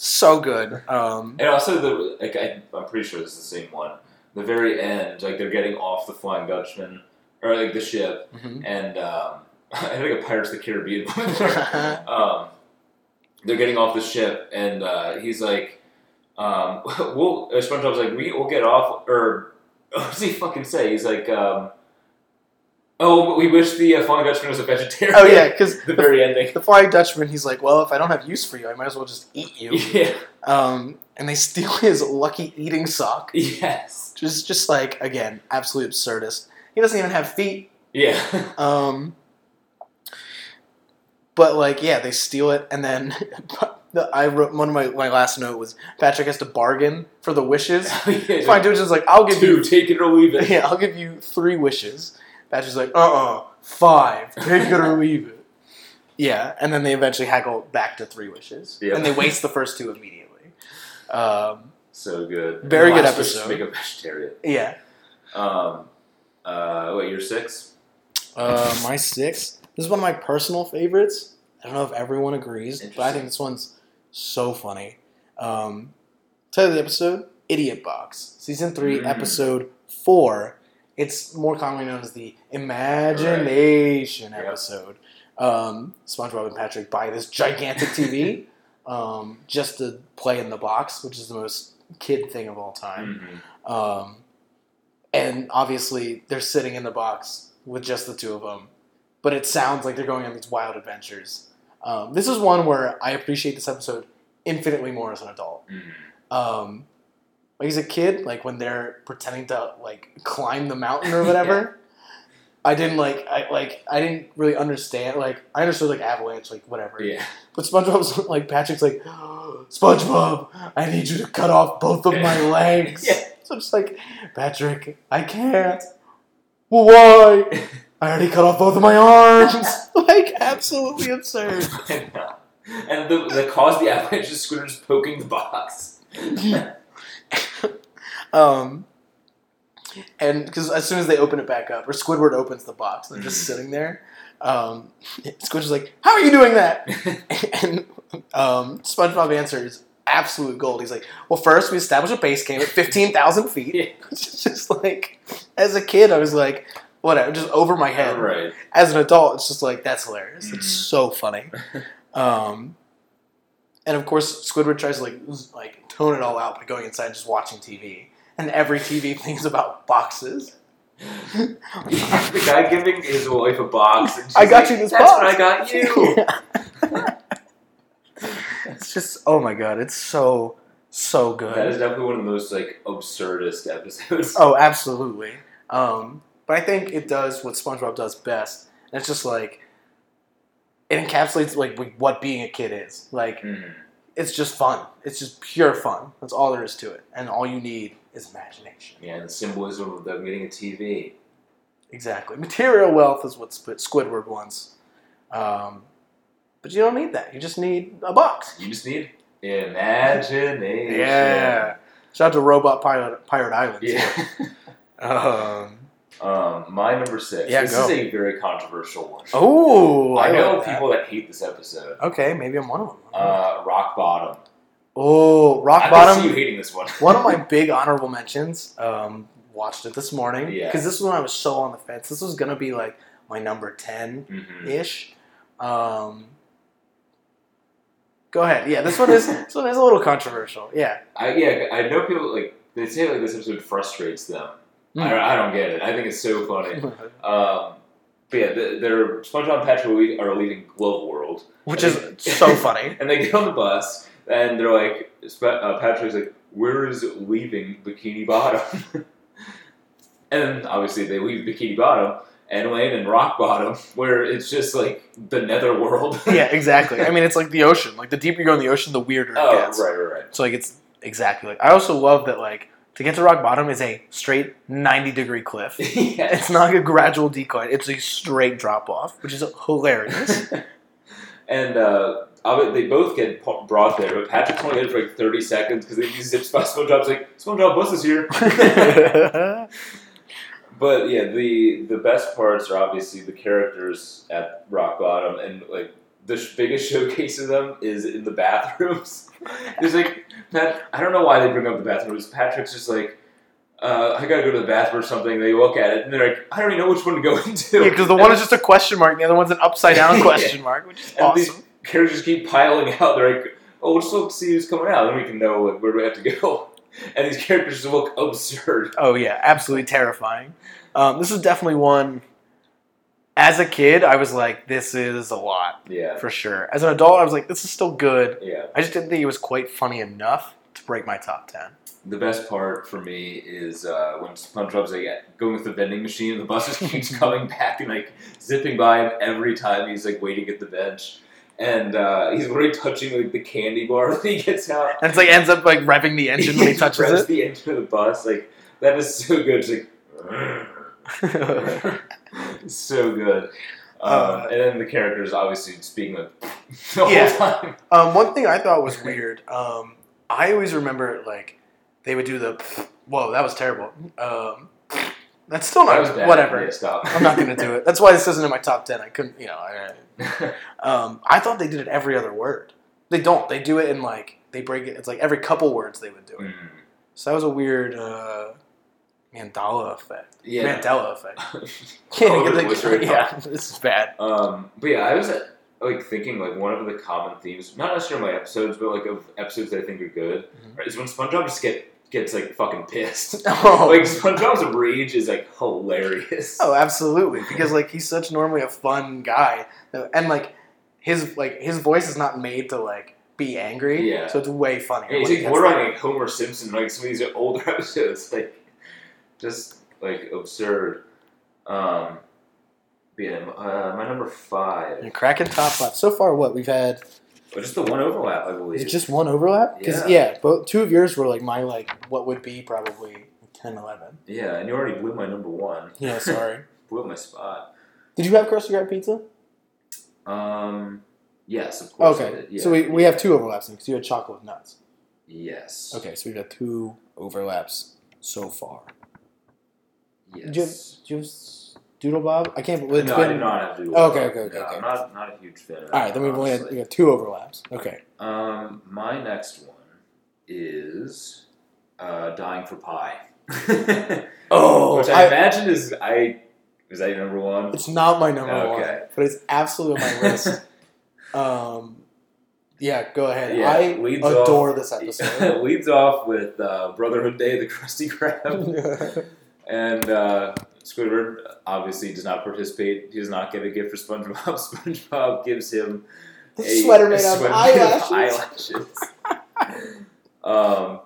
So good. Um, and also the like I, I'm pretty sure it's the same one. The very end, like they're getting off the Flying Dutchman or like the ship, mhm. and um, I think a Pirates of the Caribbean. um, they're getting off the ship, and uh, he's like, um, "We'll." SpongeBob's like, "We will get off," or what does he fucking say? He's like, um, "Oh, but we wish the uh, Flying Dutchman was a vegetarian." oh yeah, because the very ending. the Flying Dutchman, he's like, well, if I don't have use for you, I might as well just eat you. Yeah. Um, and they steal his lucky eating sock, Yes. is just like again, absolutely absurdist. He doesn't even have feet. Yeah. Um, but like, yeah, they steal it, and then I wrote one of my my last note was Patrick has to bargain for the wishes. Yeah, Flying Dutchman's like, I'll give you take it or leave it. Yeah, I'll give you three wishes. Patrick's like, uh uh five. Take it or leave it. Yeah, and then they eventually haggle back to three wishes. Yep. And they waste the first two immediately. Um, So good. Very good last wish is episode. Make a vegetarian. yeah. Um, uh, wait, you're six? Uh, my six. This is one of my personal favorites. I don't know if everyone agrees, but I think this one's so funny. Um, title of the episode: Idiot Box, season three, Mm. episode four. It's more commonly known as the imagination Yep. episode. Um, SpongeBob and Patrick buy this gigantic TV um, just to play in the box, which is the most kid thing of all time. Mhm. Um, and obviously, they're sitting in the box with just the two of them, but it sounds like they're going on these wild adventures. Um, this is one where I appreciate this episode infinitely more as an adult. Mhm. Um, like as a kid, like when they're pretending to like climb the mountain or whatever. I didn't like I like I didn't really understand like I understood like avalanche like whatever Yeah. but SpongeBob's like Patrick's like SpongeBob I need you to cut off both of my legs Yeah. so I'm just like Patrick I can't well why I already cut off both of my arms like absolutely absurd And the, the cause the avalanche is Squidward poking the box. Um, and because as soon as they open it back up, or Squidward opens the box, they're just sitting there. Um, Squidward's like, "How are you doing that?" and um, SpongeBob answers absolute gold. He's like, "Well, first we establish a base camp at fifteen thousand feet." Yeah. It's just like, as a kid, I was like, whatever, just over my head. right. As an adult, it's just like that's hilarious. It's Mhm. so funny. Um, and of course, Squidward tries to like like tone it all out by going inside and just watching TV. And every TV thing is about boxes. the guy giving his wife a box. And she's I got like, you this That's box." what I got you. it's just oh my god, it's so so good. that is definitely one of the most like absurdest episodes. Oh, absolutely. Um, but I think it does what SpongeBob does best. And it's just like it encapsulates like what being a kid is. Like Mhm. it's just fun. It's just pure fun. That's all there is to it. And all you need is imagination. Yeah, and the symbolism of them getting a TV. Exactly. Material wealth is what Squidward wants. Um, but you don't need that. You just need a box. You just need imagination. Yeah. Shout out to Robot Pirate, Pirate Island. Yeah. Um, um, my number six. Yeah, this go. is a very controversial one. oh, I know like that. people that hate this episode. Okay, maybe I'm one of them. Uh, Rock Bottom. Oh, Rock Bottom. I can see you Bottom. hating this one. one of my big honorable mentions. Um, watched it this morning Yeah. because this was when I was so on the fence. This was gonna be like my number ten Mhm. ish. Um, go ahead. Yeah, this one is this one is a little controversial. Yeah. I yeah, I know people like they say like this episode frustrates them. Hmm. I, don't, I don't get it. I think it's so funny. Um, but yeah, the, they're SpongeBob and Patrick are leaving- Glove World, Which is so funny. and they get on the bus, and they're like, uh, Patrick's like, "Where is leaving Bikini Bottom?" and obviously they leave Bikini Bottom and land in Rock Bottom, where it's just like the Nether World. yeah, exactly. I mean, it's like the ocean. Like the deeper you go in the ocean, the weirder it oh, gets. right, right, right. So like it's exactly like. I also love that like to get to rock bottom is a straight ninety degree cliff. yes. It's not a gradual decline. It's a straight drop off, which is hilarious. And uh, they both get brought there, but Patrick's only there for like 30 seconds because he zips by SpongeBob's like, SpongeBob, bus is here. but yeah, the the best parts are obviously the characters at Rock Bottom, and like the sh- biggest showcase of them is in the bathrooms. There's like, Pat, I don't know why they bring up the bathrooms. Patrick's just like, uh, I gotta go to the bathroom or something. They look at it and they're like, I don't even know which one to go into. Yeah, because the one is just a question mark, and the other one's an upside down question mark, which is And these awesome. characters keep piling out. They're like, oh, let's look see who's coming out. Then we can know like, where do we have to go. And these characters look absurd. Oh yeah, absolutely terrifying. Um, this is definitely one. As a kid, I was like, "This is a lot Yeah. for sure." As an adult, I was like, "This is still good." Yeah. I just didn't think it was quite funny enough to break my top ten. The best part for me is uh, when SpongeBob's like going with the vending machine, and the bus just keeps coming back and like zipping by him every time he's like waiting at the bench, and uh, he's already touching like the candy bar when he gets out. And it's like ends up like revving the engine when he touches revs it. the engine of the bus. Like that is so good. It's like. So good. Um, Uh, and then the characters obviously speaking like the Yeah. whole time. um, one thing I thought was weird. Um, I always remember like they would do the. Whoa, that was terrible. Um, that's still That not bad. whatever. Yeah. I'm not gonna do it. That's why this isn't in my top ten. I couldn't, you know. I, um, I thought they did it every other word. They don't. They do it in like they break it. It's like every couple words they would do it. Mm. So that was a weird. Uh, Mandela effect. Yeah. Mandela effect. Oh, it think was yeah, this is bad. Um, but yeah, I was uh, like thinking like one of the common themes, not necessarily my episodes, but like of episodes that I think are good, Mhm. is when SpongeBob just get gets like fucking pissed. Oh. Like SpongeBob's rage is like hilarious. Oh, absolutely. Because like he's such normally a fun guy, and like his like his voice is not made to like be angry. Yeah. So it's way funnier. And he's like more like, Homer Simpson, like some of these older episodes, like just like absurd. Um, yeah, uh, my number five, And cracking top five. So far, what we've had oh, just the one overlap, I believe. It's just one overlap? Because Yeah. yeah. both two of yours were like my like what would be probably 10, 11. yeah, and you already blew my number one. Yeah, sorry. Blew up my spot. Did you have crusty crab pizza? Um, yes, of course. Okay. Yeah. so we, we have two overlaps because you had chocolate with nuts. Yes. Okay, so we've got two overlaps so far. Yes. Did you have, did you have Doodle Bob? I can't believe no, it's I been. did not have to. do Okay, okay, okay, No, okay. I'm not not a huge fan. Of All right, then we've only had, we got two overlaps. Okay. Um, my next one is uh, dying for pie. Oh, which I, I- imagine is I is that your number one? It's not my number one, but it's absolutely on my list. um, yeah, go ahead. Yeah, I adore off- this episode. It leads off with uh, Brotherhood Day, the Krusty Krab, and uh, Squidward obviously does not participate. He does not get a gift for SpongeBob. SpongeBob gives him The a- sweater a made out of eyelashes. eyelashes. um,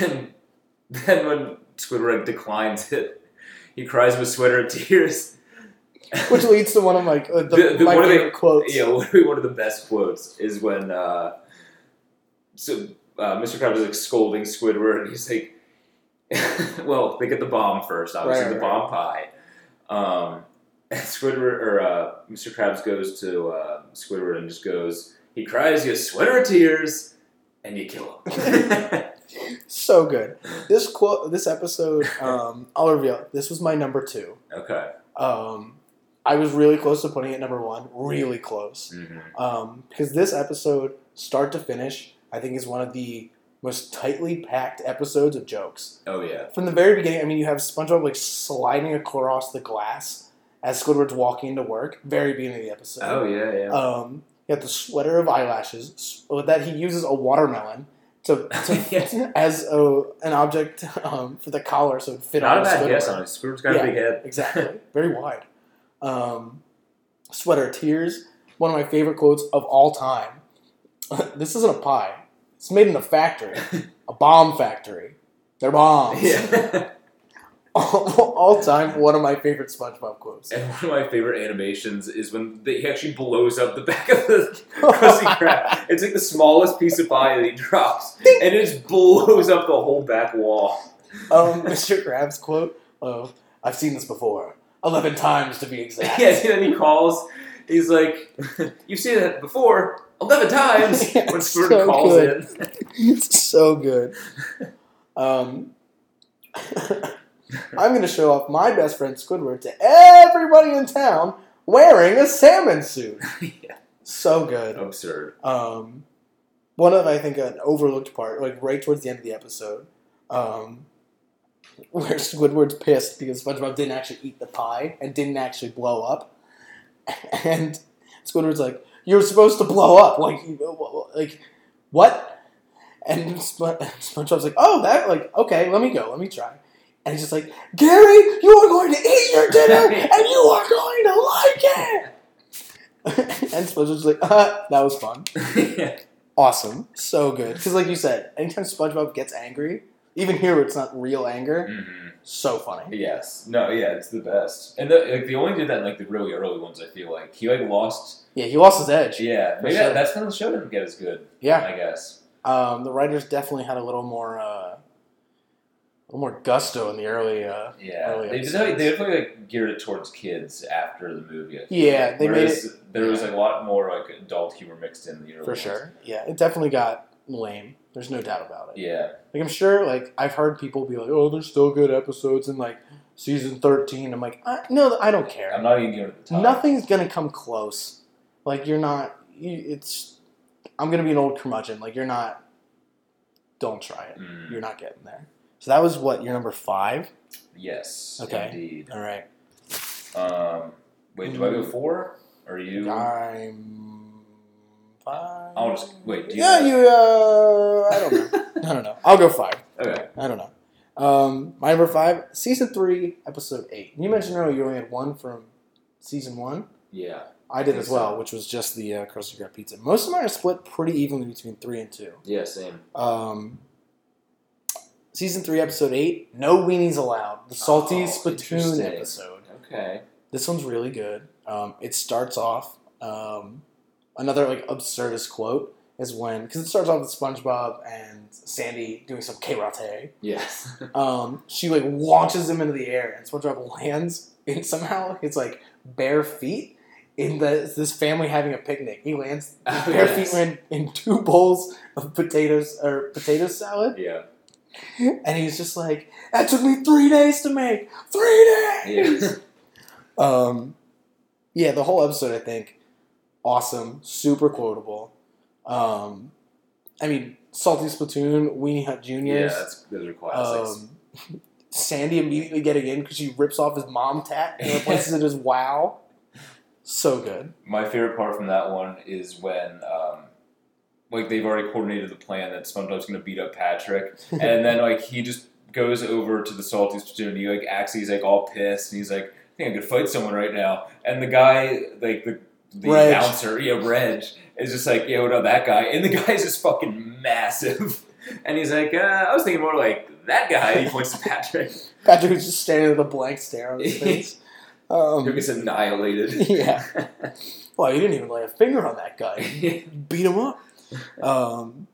and then when Squidward declines it, he cries with sweater tears. Which leads to one of my uh, the, The- my one of the- quotes. Yeah, one of the best quotes is when uh, so uh, Mr. Krabs is like scolding Squidward, and he's like, "Well, they get the bomb first, obviously Right, the right, bomb pie." Um, and Squidward or uh, Mr. Krabs goes to uh, Squidward and just goes, he cries, you sweater of tears, and you kill him. So good. This quote, this episode, um, I'll reveal. This was my number two. okay. Um, I was really close to putting it number one. Really close. hmm um, because this episode, start to finish, I think is one of the most tightly packed episodes of jokes. Oh yeah. From the very beginning, I mean, you have SpongeBob like sliding across the glass as Squidward's walking into work. Very beginning of the episode. Oh yeah, yeah. Um, you have the sweater of eyelashes that he uses a watermelon to, to Yeah. as a, an object um, for the collar, so it fit Not a on bad Squidward. guess on it. Squidward's got Yeah. a big head. Exactly. Very wide. Um, sweater tears. One of my favorite quotes of all time. this isn't a pie. It's made in a factory, a bomb factory. They're bombs. yeah. all, all time, one of my favorite SpongeBob quotes. And one of my favorite animations is when the, he actually blows up the back of the Krusty Krab. It's like the smallest piece of pie that he drops, and it just blows up the whole back wall. um, Mr. Krabs quote. Oh, I've seen this before. Eleven times to be exact. Yeah, and then he calls. He's like, "You've seen that before eleven times." Yeah, when so calls good. in. it's so good. Um, I'm going to show off my best friend Squidward to everybody in town wearing a salmon suit. yeah. So good. Absurd. Um, one of I think an overlooked part, like right towards the end of the episode, um, where Squidward's pissed because SpongeBob didn't actually eat the pie and didn't actually blow up, and Squidward's like, "You're supposed to blow up, like, you- like what?" And Sp- SpongeBob's like, "Oh, that like okay, let me go, let me try." And he's just like, "Gary, you are going to eat your dinner, and you are going to like it." and SpongeBob's like, uh, "That was fun." yeah. awesome, so good. Because, like you said, anytime SpongeBob gets angry, even here it's not real anger, hmm so funny. Yes. No. Yeah. It's the best. And the, like, they only did that in like the really early ones. I feel like he like lost. Yeah, he lost his edge. Yeah. Maybe sure. that, that's when the show didn't get as good. Yeah, I guess. um, the writers definitely had a little more, uh, a little more gusto in the early. Uh, Yeah. Early They definitely, they definitely like geared it towards kids after the movie. Yeah, like. they made Whereas there was like, a lot more like adult humor mixed in the early for ones. sure. Yeah, it definitely got lame. There's no doubt about it. Yeah. Like I'm sure, like I've heard people be like, "Oh, there's still good episodes in like season 13." I'm like, I, no, I don't care. I'm not even giving it the time. Nothing's gonna come close. Like you're not. You, it's. I'm gonna be an old curmudgeon. Like you're not. Don't try it. Mm. You're not getting there. So that was what your number five. Yes. Okay. Indeed. All right. Um, wait, do I go four? Or you? I'm five. I'll just wait. Do you Yeah, you. Uh, I don't know. I don't know. I'll go five. Okay. I don't know. Um, my number five, season three, episode eight. You mentioned earlier you only had one from season one. Yeah. I did think as well, so. which was just the uh, Krusty Krab pizza. Most of mine are split pretty evenly between three and two. Yeah. Same. Um, season three, episode eight, no weenies allowed. The salty Oh, spittoon episode. Okay. This one's really good. Um, it starts off um, another like absurdist quote is when because it starts off with SpongeBob and Sandy doing some karate. Yes. Um, she like launches him into the air and SpongeBob lands and somehow his like bare feet in the this family having a picnic. He lands Oh, bare yes. feet in, in two bowls of potatoes or potato salad, yeah. and he's just like, "That took me three days to make. Three days." Yeah. Um, yeah, the whole episode, I think, awesome, super quotable. Um, I mean, Salty Spittoon, Weenie Hut Junior. yeah. Juniors. That's those are classics. um, Sandy immediately getting in because she rips off his mom tat and replaces it as wow. So good. My favorite part from that one is when, um, like, they've already coordinated the plan that SpongeBob's going to beat up Patrick, and then like he just goes over to the salty Spittoon. And he like acts he's like all pissed, and he's like, "I think I could fight someone right now." And the guy, like the the Reg. announcer, yeah, Reg, is just like, "Yeah, what about that guy?" And the guy's just fucking massive, and he's like, uh, "I was thinking more like that guy." He points to Patrick, Patrick was just staring with a blank stare on his face. Um, gets annihilated. yeah. Well, you didn't even lay a finger on that guy. beat him up. Um,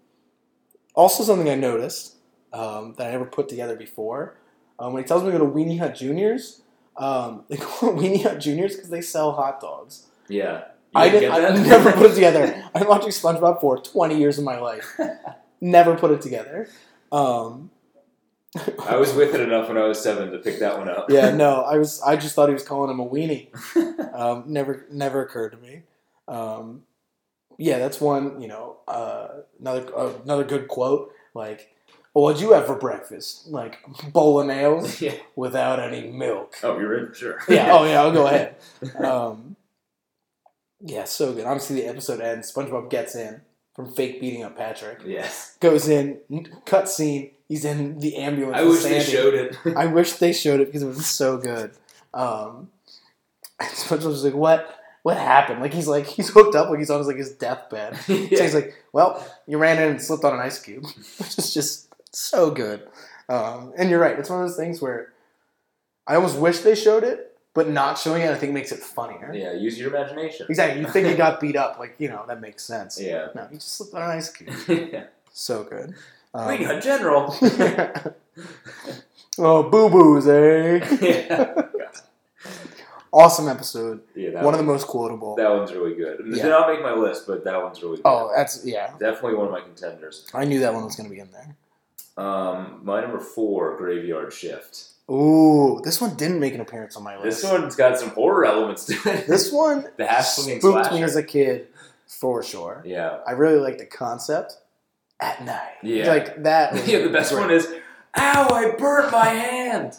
also, something I noticed um, that I never put together before um, when he tells me to go to Weenie Hut Juniors, um, they call it Weenie Hut Juniors because they sell hot dogs. Yeah. I didn't didn't. get I never put it together. I've been watching SpongeBob for 20 years of my life. Never put it together. Um, I was with it enough when I was seven to pick that one up. yeah, no, I was. I just thought he was calling him a weenie. Um, never, never occurred to me. Um, yeah, that's one. You know, uh, another uh, another good quote. Like, well, what'd you have for breakfast? Like bowl of nails yeah. without any milk. Oh, you're in? Sure. Yeah. Oh, yeah. I'll go ahead. Um, yeah, so good. Obviously, the episode ends. SpongeBob gets in from fake beating up Patrick. yes. Goes in. Cut scene. He's in the ambulance. I wish they showed it. I wish they showed it because it was so good. Um, and SpongeBob's like, "What? What happened?" Like he's like he's hooked up, like he's on his like his deathbed. So he's like, "Well, you ran in and slipped on an ice cube," which is just so good. Um, and you're right; it's one of those things where I almost wish they showed it, but not showing it, I think makes it funnier. yeah, use your imagination. Exactly. You think he got beat up, like you know that makes sense. Yeah. No, he just slipped on an ice cube. yeah. So good. Um, Wait, a general. oh, boo boos, eh? yeah. awesome episode. Yeah, that, One of the most quotable. that one's really good. It Yeah. did not make my list, but that one's really good. Oh, that's yeah. Definitely one of my contenders. I knew that one was gonna be in there. Um, my number four, Graveyard Shift. Ooh, this one didn't make an appearance on my list. This one's got some horror elements to it. This one the spooked slasher. me as a kid, for sure. yeah. I really like the concept. At night, Yeah. like that. Yeah, the best great. one is, ow, I burnt my hand.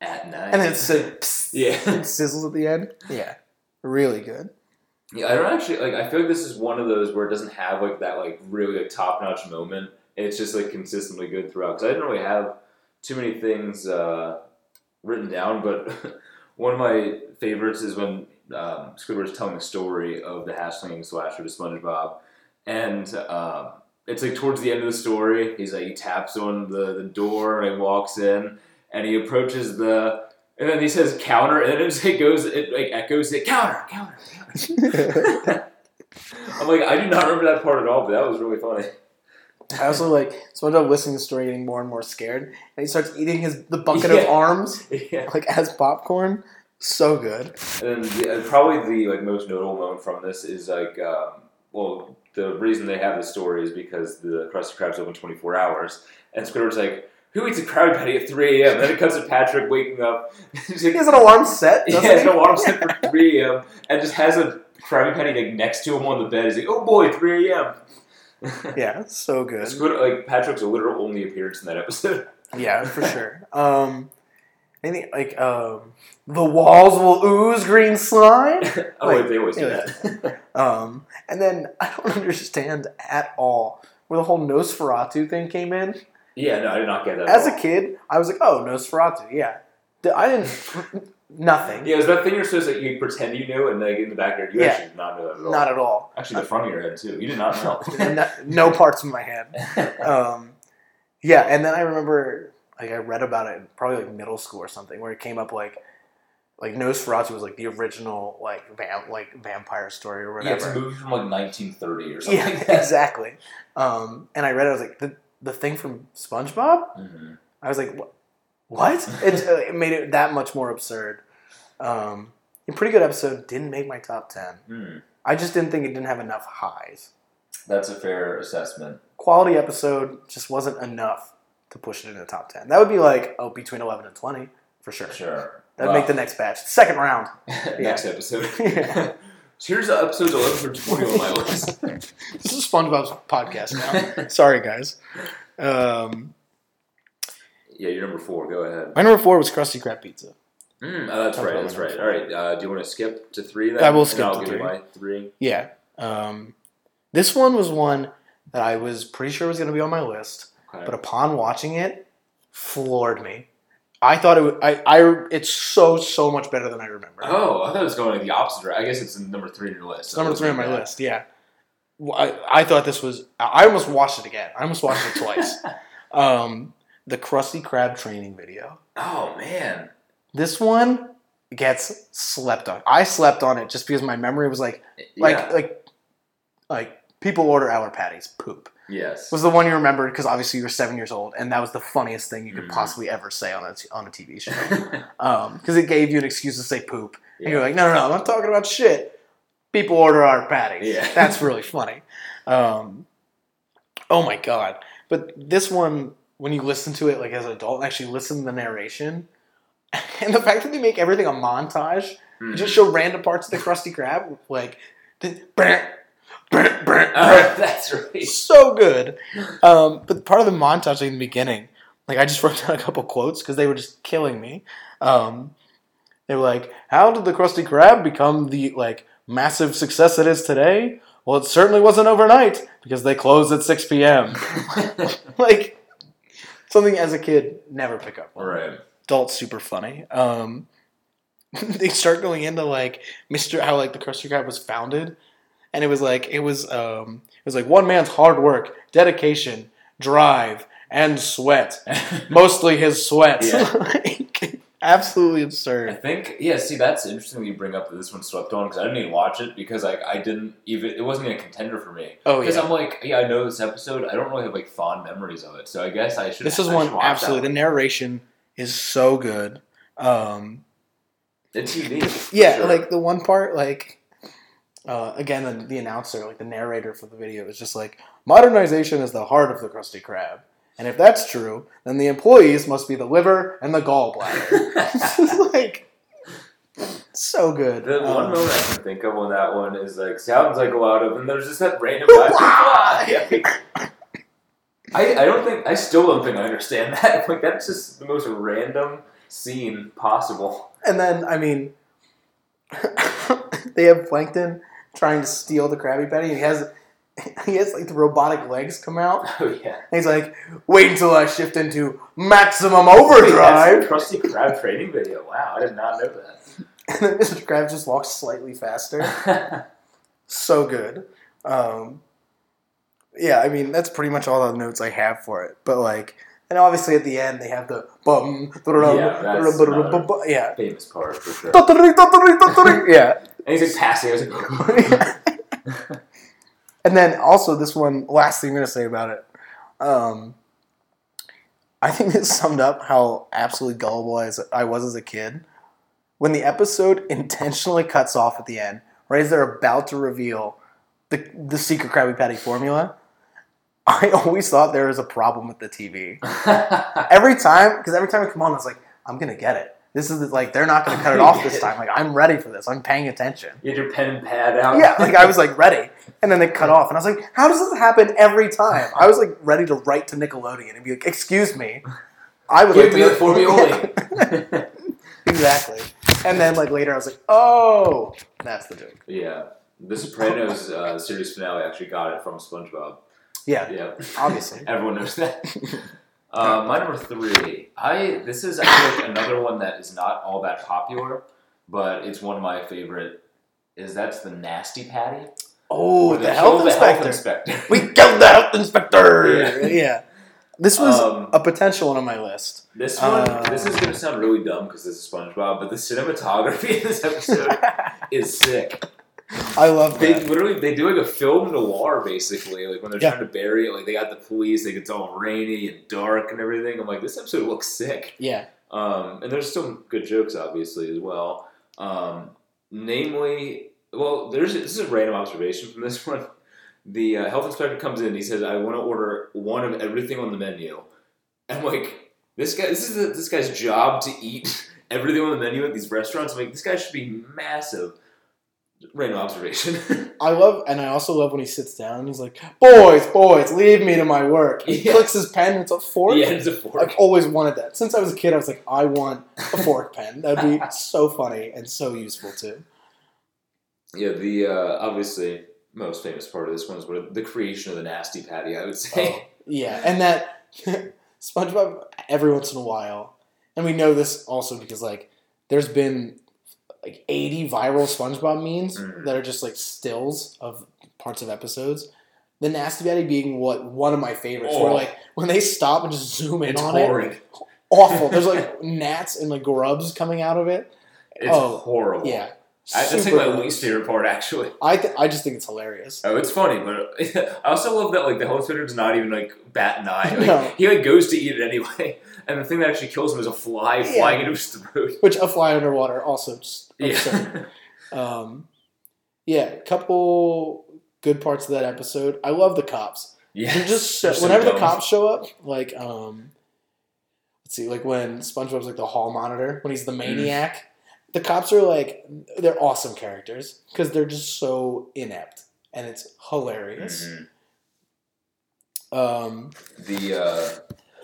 At night. and then it's like, psst, Yeah. it sizzles at the end. Yeah, really good. Yeah, I don't actually like. I feel like this is one of those where it doesn't have like that like really like top notch moment. It's just like consistently good throughout. Because I didn't really have too many things uh, written down, but one of my favorites is when um, Squidward's telling the story of the hash slinging slasher to SpongeBob, and um, it's like towards the end of the story. He's like he taps on the the door and he walks in, and he approaches the. And then he says counter, and then it it goes, it like echoes it counter, counter, counter. I'm like, I do not remember that part at all, but that was really funny. I also like SpongeBob listening to the story, getting more and more scared, and he starts eating his the bucket of arms Yeah. like as popcorn. So good. And then the, probably the like most notable moment from this is like, um, well, the reason they have the story is because the Krusty Krab's open 24 hours, and Squidward's like, "Who eats a Krabby Patty at 3 a.m.?" then it comes to Patrick waking up. He's He like, has an alarm set. he Doesn't has he? no alarm set for 3 a.m. and just has a Krabby Patty like next to him on the bed. He's like, "Oh boy, 3 a.m." Yeah, so good. Squid, like Patrick's a literal only appearance in that episode. Yeah, for sure. Um, anything like um, the walls will ooze green slime. oh, Like, they always do yeah. that. Um, and then I don't understand at all where the whole Nosferatu thing came in. yeah, no, I did not get that. As a kid, I was like, "Oh, Nosferatu, yeah." I didn't nothing, Yeah, it was that thing you're supposed to you pretend you knew, and like in the back of your head, you Yeah. actually did not know that at all. not at all. Actually, the front of your head too. You did not know. no, no parts of my head. Um, yeah, and then I remember like I read about it in probably like middle school or something, where it came up like like Nosferatu was like the original like vamp like vampire story or whatever. yeah, it's a movie from like 1930 or something. Yeah, like that. exactly. Um, and I read it. I was like the the thing from SpongeBob. Mhm. I was like, "Wha- what? It, uh, it made it that much more absurd. Um, a pretty good episode. Didn't make my top ten. Hmm. I just didn't think it didn't have enough highs. That's a fair assessment. Quality episode just wasn't enough to push it in the top ten. That would be like oh between eleven and twenty for sure. Sure. That'd make the next batch. Second round. next episode. Yeah. so here's the episodes 11 through 20 on my list. This is SpongeBob's podcast now. Sorry guys. Um, yeah, you're number four. Go ahead. my number four was Krusty Krab pizza. Mm, oh, that's Talk right. That's right. number All right. Uh, do you want to skip to three then? I will skip to three. my three. Yeah. Um, this one was one that I was pretty sure was going to be on my list. Okay. but upon watching it, floored me. I thought it. Would, I. I. It's so so much better than I remember. oh, I thought it was going the opposite. direction. I guess it's number three on your list. number three on my list. Yeah. I, I thought this was. I almost watched it again. I almost watched it twice. um, the Krusty Krab training video. Oh man. This one gets slept on. I slept on it just because my memory was like like yeah. like like people order our patties poop. yes. was the one you remembered because obviously you were seven years old, and that was the funniest thing you could Mhm. possibly ever say on a t- on a TV show. Because it gave you an excuse to say poop, and you're like, no, no, no, I'm not talking about shit. People order our patties. Yeah. That's really funny. Um, oh my god! But this one, when you listen to it like as an adult, and actually listen to the narration, and the fact that they make everything a montage, Mhm. just show random parts of the Krusty Krab, like. the- brr, brr, brr, Oh, that's right. so good. Um, but part of the montage like, in the beginning, like I just wrote down a couple quotes because they were just killing me. Um, they were like, "How did the Krusty Krab become the like massive success it is today?" Well, it certainly wasn't overnight because they closed at six p.m. like something as a kid never pick up on. right. Adults super funny. Um, they start going into like Mr. how like the Krusty Krab was founded, and it was like it was um it was like one man's hard work, dedication, drive, and sweat. Mostly his sweat. Yeah. Like, absolutely absurd. I think yeah. See, that's interesting that you bring up that this one swept on because I didn't even watch it because like I didn't even it wasn't even a contender for me. Oh yeah. Because. I'm like, yeah, I know this episode. I don't really have like fond memories of it, so I guess I should. This is I one should watch that absolutely. The narration is so good. Um, The TV. for yeah, sure. like the one part, like uh, again, the, the announcer, like the narrator for the video, is just like modernization is the heart of the Krusty Krab, and if that's true, then the employees must be the liver and the gallbladder. Like so good. The one Um, moment I can think of on that one is like sounds like a lot of, and there's just that random. I, I don't think I still don't think I understand that. Like that's just the most random scene possible. and then I mean, they have Plankton trying to steal the Krabby Patty, and he has. He has like the robotic legs come out. Oh yeah, And he's like, "Wait until I shift into maximum overdrive." That's the Krusty Krab training video. Wow, I did not know that. And then Mr. Krabs just walks slightly faster. So good. Um, yeah, I mean that's pretty much all the notes I have for it. But like, and obviously at the end they have the bum, that's yeah. Famous part for sure. yeah. And he's like passing. I was like, and then also this one last thing I'm gonna say about it. Um, I think this summed up how absolutely gullible as I was as a kid. When the episode intentionally cuts off at the end, right as they're about to reveal the the secret Krabby Patty formula, I always thought there was a problem with the TV. Every time, because every time it come on, I was like, I'm gonna get it. This is like they're not gonna cut it off this time. Like I'm ready for this. I'm paying attention. you had your pen and pad out. Yeah, like I was like ready, and then they cut off, and I was like, "How does this happen every time?" I was like ready to write to Nickelodeon and be like, "Excuse me, I would Give like to me know the formioli. exactly. And then like later, I was like, oh, that's the joke. yeah. The Sopranos uh, series finale actually got it from SpongeBob. Yeah, Yeah. obviously. Everyone knows that. Uh, my number three. I this is I feel like another one that is not all that popular, but it's one of my favorite. Is that's the Nasty Patty? Oh, Or the, kill health the inspector. inspector. we killed the health inspector. Yeah. Yeah. This was Um, a potential one on my list. This one, Uh, this is gonna sound really dumb because this is SpongeBob, but the cinematography in this episode is sick. I love They that. literally they do like a film noir basically, like when they're Yeah. trying to bury it. Like they got the police, like it's all rainy and dark and everything. I'm like, this episode looks sick. Yeah. Um, and there's some good jokes, obviously, as well. Um, namely, well, there's this is a random observation from this one. The uh, health inspector comes in. He says, "I want to order one of everything on the menu." I'm like, this guy. This is the, this guy's job to eat everything on the menu at these restaurants. I'm like, this guy should be massive. Random observation. I love, and I also love when he sits down and he's like, "Boys, boys, leave me to my work." He Yeah. clicks his pen. And it's a fork. yeah, it's a fork. I've always wanted that. Since I was a kid, I was like, I want a fork pen. That'd be so funny and so useful too. Yeah, the uh, obviously most famous part of this one is what the creation of the nasty patty. I would say. Oh, yeah, and that SpongeBob every once in a while, and we know this also because like there's been like 80 viral SpongeBob memes Mhm. that are just like stills of parts of episodes. The Nasty Patty being what one of my favorites, where Oh. like when they stop and just zoom in It's on it, awful. There's like gnats and like grubs coming out of it. It's Oh, horrible. Yeah, I, that's like my gross. least favorite part, actually. I th- I just think it's hilarious. Oh, it's funny, but I also love that like the inspector does not even like bat an eye. Like, No. He like goes to eat it anyway, and the thing that actually kills him is a fly Yeah. flying into his throat. Which a fly underwater also just absurd. Yeah, Um, yeah, couple good parts of that episode. I love the cops. yeah. They're just They're so whenever the cops show up, like um, let's see, like when SpongeBob's like the hall monitor when he's the Mm. maniac. The cops are like they're awesome characters because they're just so inept and it's hilarious. Mhm. Um, The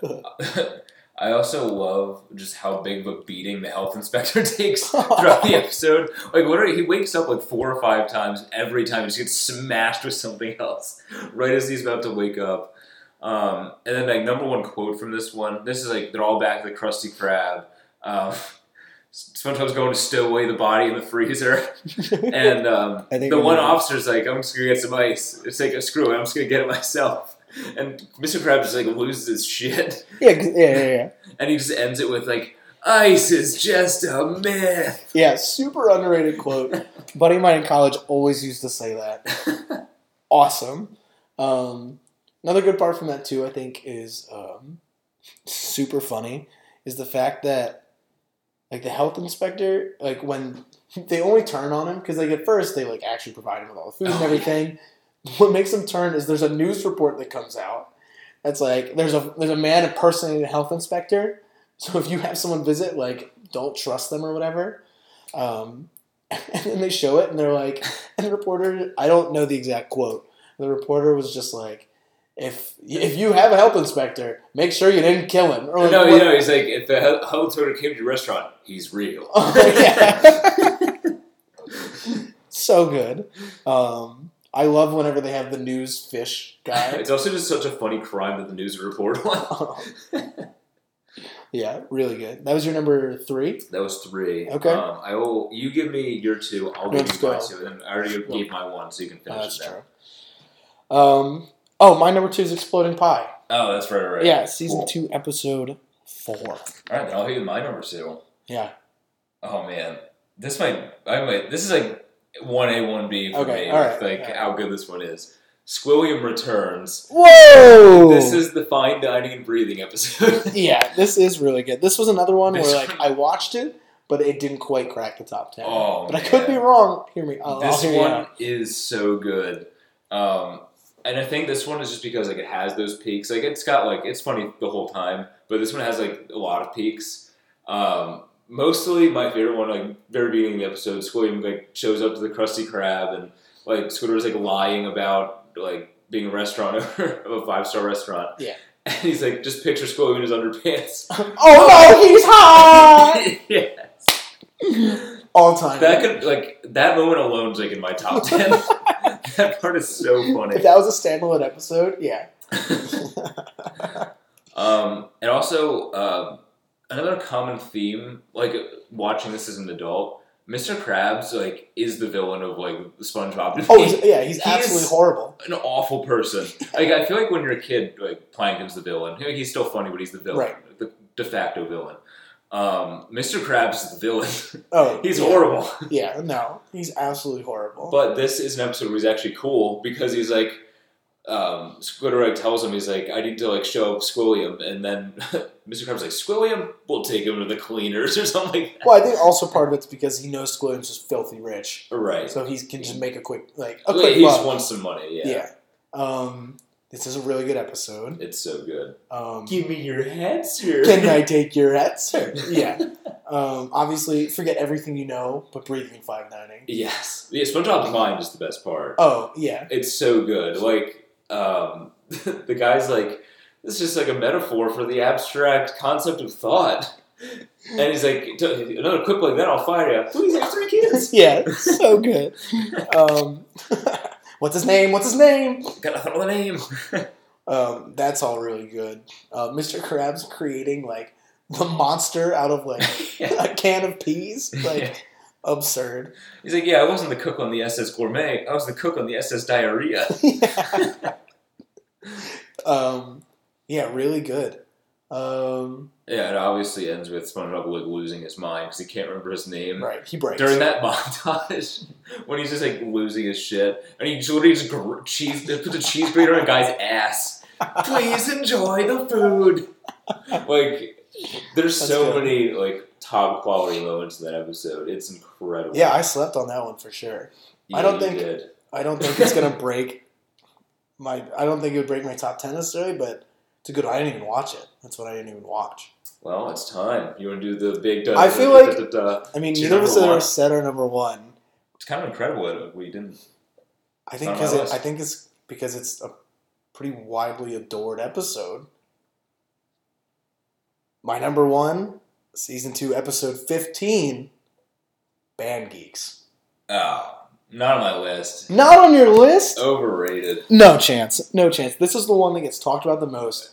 uh, I also love just how big of a beating the health inspector takes throughout the episode. Like literally, he wakes up like four or five times every time. He just gets smashed with something else right as he's about to wake up. Um, and then like number one quote from this one. This is like they're all back at the Krusty Krab. Um, SpongeBob's going to stow away the body in the freezer, and um, the one know. officer's like, "I'm just gonna get some ice." It's like, "Screw it, I'm just gonna get it myself." And Mr. Krabs just like loses his shit, yeah, yeah, yeah, yeah. and he just ends it with like, "Ice is just a myth." Yeah, super underrated quote. Buddy of mine in college always used to say that. Awesome. Um, another good part from that too, I think, is um, super funny. Is the fact that like the health inspector, like when they only turn on him because like at first they like actually provide him with all the food and Oh, everything. What makes them turn is there's a news report that comes out. That's like there's a there's a man impersonating a health inspector. So if you have someone visit, like don't trust them or whatever. Um, and then they show it, and they're like, and the reporter, I don't know the exact quote. The reporter was just like, if if you have a health inspector, make sure you didn't kill him. Or like, no, you know, he's like, if the health inspector came to your restaurant, he's real. Oh, yeah. so good. Um, I love whenever they have the news fish guy. it's also just such a funny crime that the news report on. yeah, really good. That was your number three. That was three. Okay. Um, I will. You give me your two. I'll give Let's you my two. And I already gave my one, so you can finish that's it. true. Um, oh, my number two is Exploding Pie. Oh, that's right. Right. Yeah, season Cool. two, episode four. All right, then I'll hit you my number two. Yeah. Oh man, this might. I might. This is like one A, one B for Okay, me. all with, right, like all right. how good this one is. Squilliam returns. Whoa! This is the fine dining and breathing episode. yeah, this is really good. This was another one This where like I watched it, but it didn't quite crack the top ten. Oh, but I could be wrong. Hear me. I'll, I'll this hear one out. is so good. Um, and I think this one is just because like it has those peaks. Like it's got like it's funny the whole time, but this one has like a lot of peaks. Um, mostly my favorite one, like very beginning of the episode, Squilliam like shows up to the Krusty Krab and like Squidward's like lying about like being a restaurant owner of a five star restaurant. Yeah. and he's like, just picture Squilly in his underpants. oh no, he's hot! yeah, All time. that could like that moment alone is like in my top ten. that part is so funny. if that was a standalone episode, yeah. um, and also um, another common theme, like watching this as an adult, Mr. Krabs like is the villain of like SpongeBob. Oh, he's, yeah, he's He absolutely horrible. an awful person. Like I feel like when you're a kid, like Plankton's the villain. He's still funny, but he's the villain, Right. the de facto villain. Um, Mr. Krabs is the villain. Oh, he's yeah. horrible. Yeah, no, he's absolutely horrible. But this is an episode where he's actually cool because he's like, um, Squidward tells him he's like, I need to like show Squilliam, and then Mr. Krabs like, Squilliam, we'll take him to the cleaners or something like that. well, I think also part of it's because he knows Squilliam's just filthy rich, Right. so he can just make a quick like a Wait, quick he just wants some money. Yeah. Yeah. Um, this is a really good episode. It's so good. Um, Give me your head, sir. can I take your hat, sir? Yeah. Um, obviously, forget everything you know, but breathing fine dining. Yes. Yeah, SpongeBob's mind is the best part. Oh yeah, It's so good. Like, um, the guy's like, this is just like a metaphor for the abstract concept of thought. And he's like, another quip like that, I'll fire you. Please have three kids. yeah, so good. Um, what's his name? What's his name? Gotta throw the name. Um, that's all really good. Uh, Mr. Krabs creating like the monster out of like a can of peas, like absurd. He's like, yeah, I wasn't the cook on the SS Gourmet. I was the cook on the SS Diarrhea. um, yeah, really good. Um, Yeah, it obviously ends with SpongeBob like losing his mind because he can't remember his name. right, he breaks. During that montage, when he's just like losing his shit, and he just literally just gr- cheese puts a cheese grater on a guy's ass. Please enjoy the food. Like, there's That's so good. many like top quality moments in that episode. It's incredible. yeah, I slept on that one for sure. Yeah, I don't you think- did. I don't think it's gonna break my. I don't think it would break my top ten necessarily, but it's a good. I didn't even watch it. That's what I didn't even watch. Well, it's time. You want to do the big? I feel like- I mean, neither of us ever said our number one. It's kind of incredible that we didn't. I think because. I think it's because it's a pretty widely adored episode. My number one, season two, episode fifteen, Band Geeks. Oh, not on my list. Not on your list? Overrated. No chance. No chance. This is the one that gets talked about the most,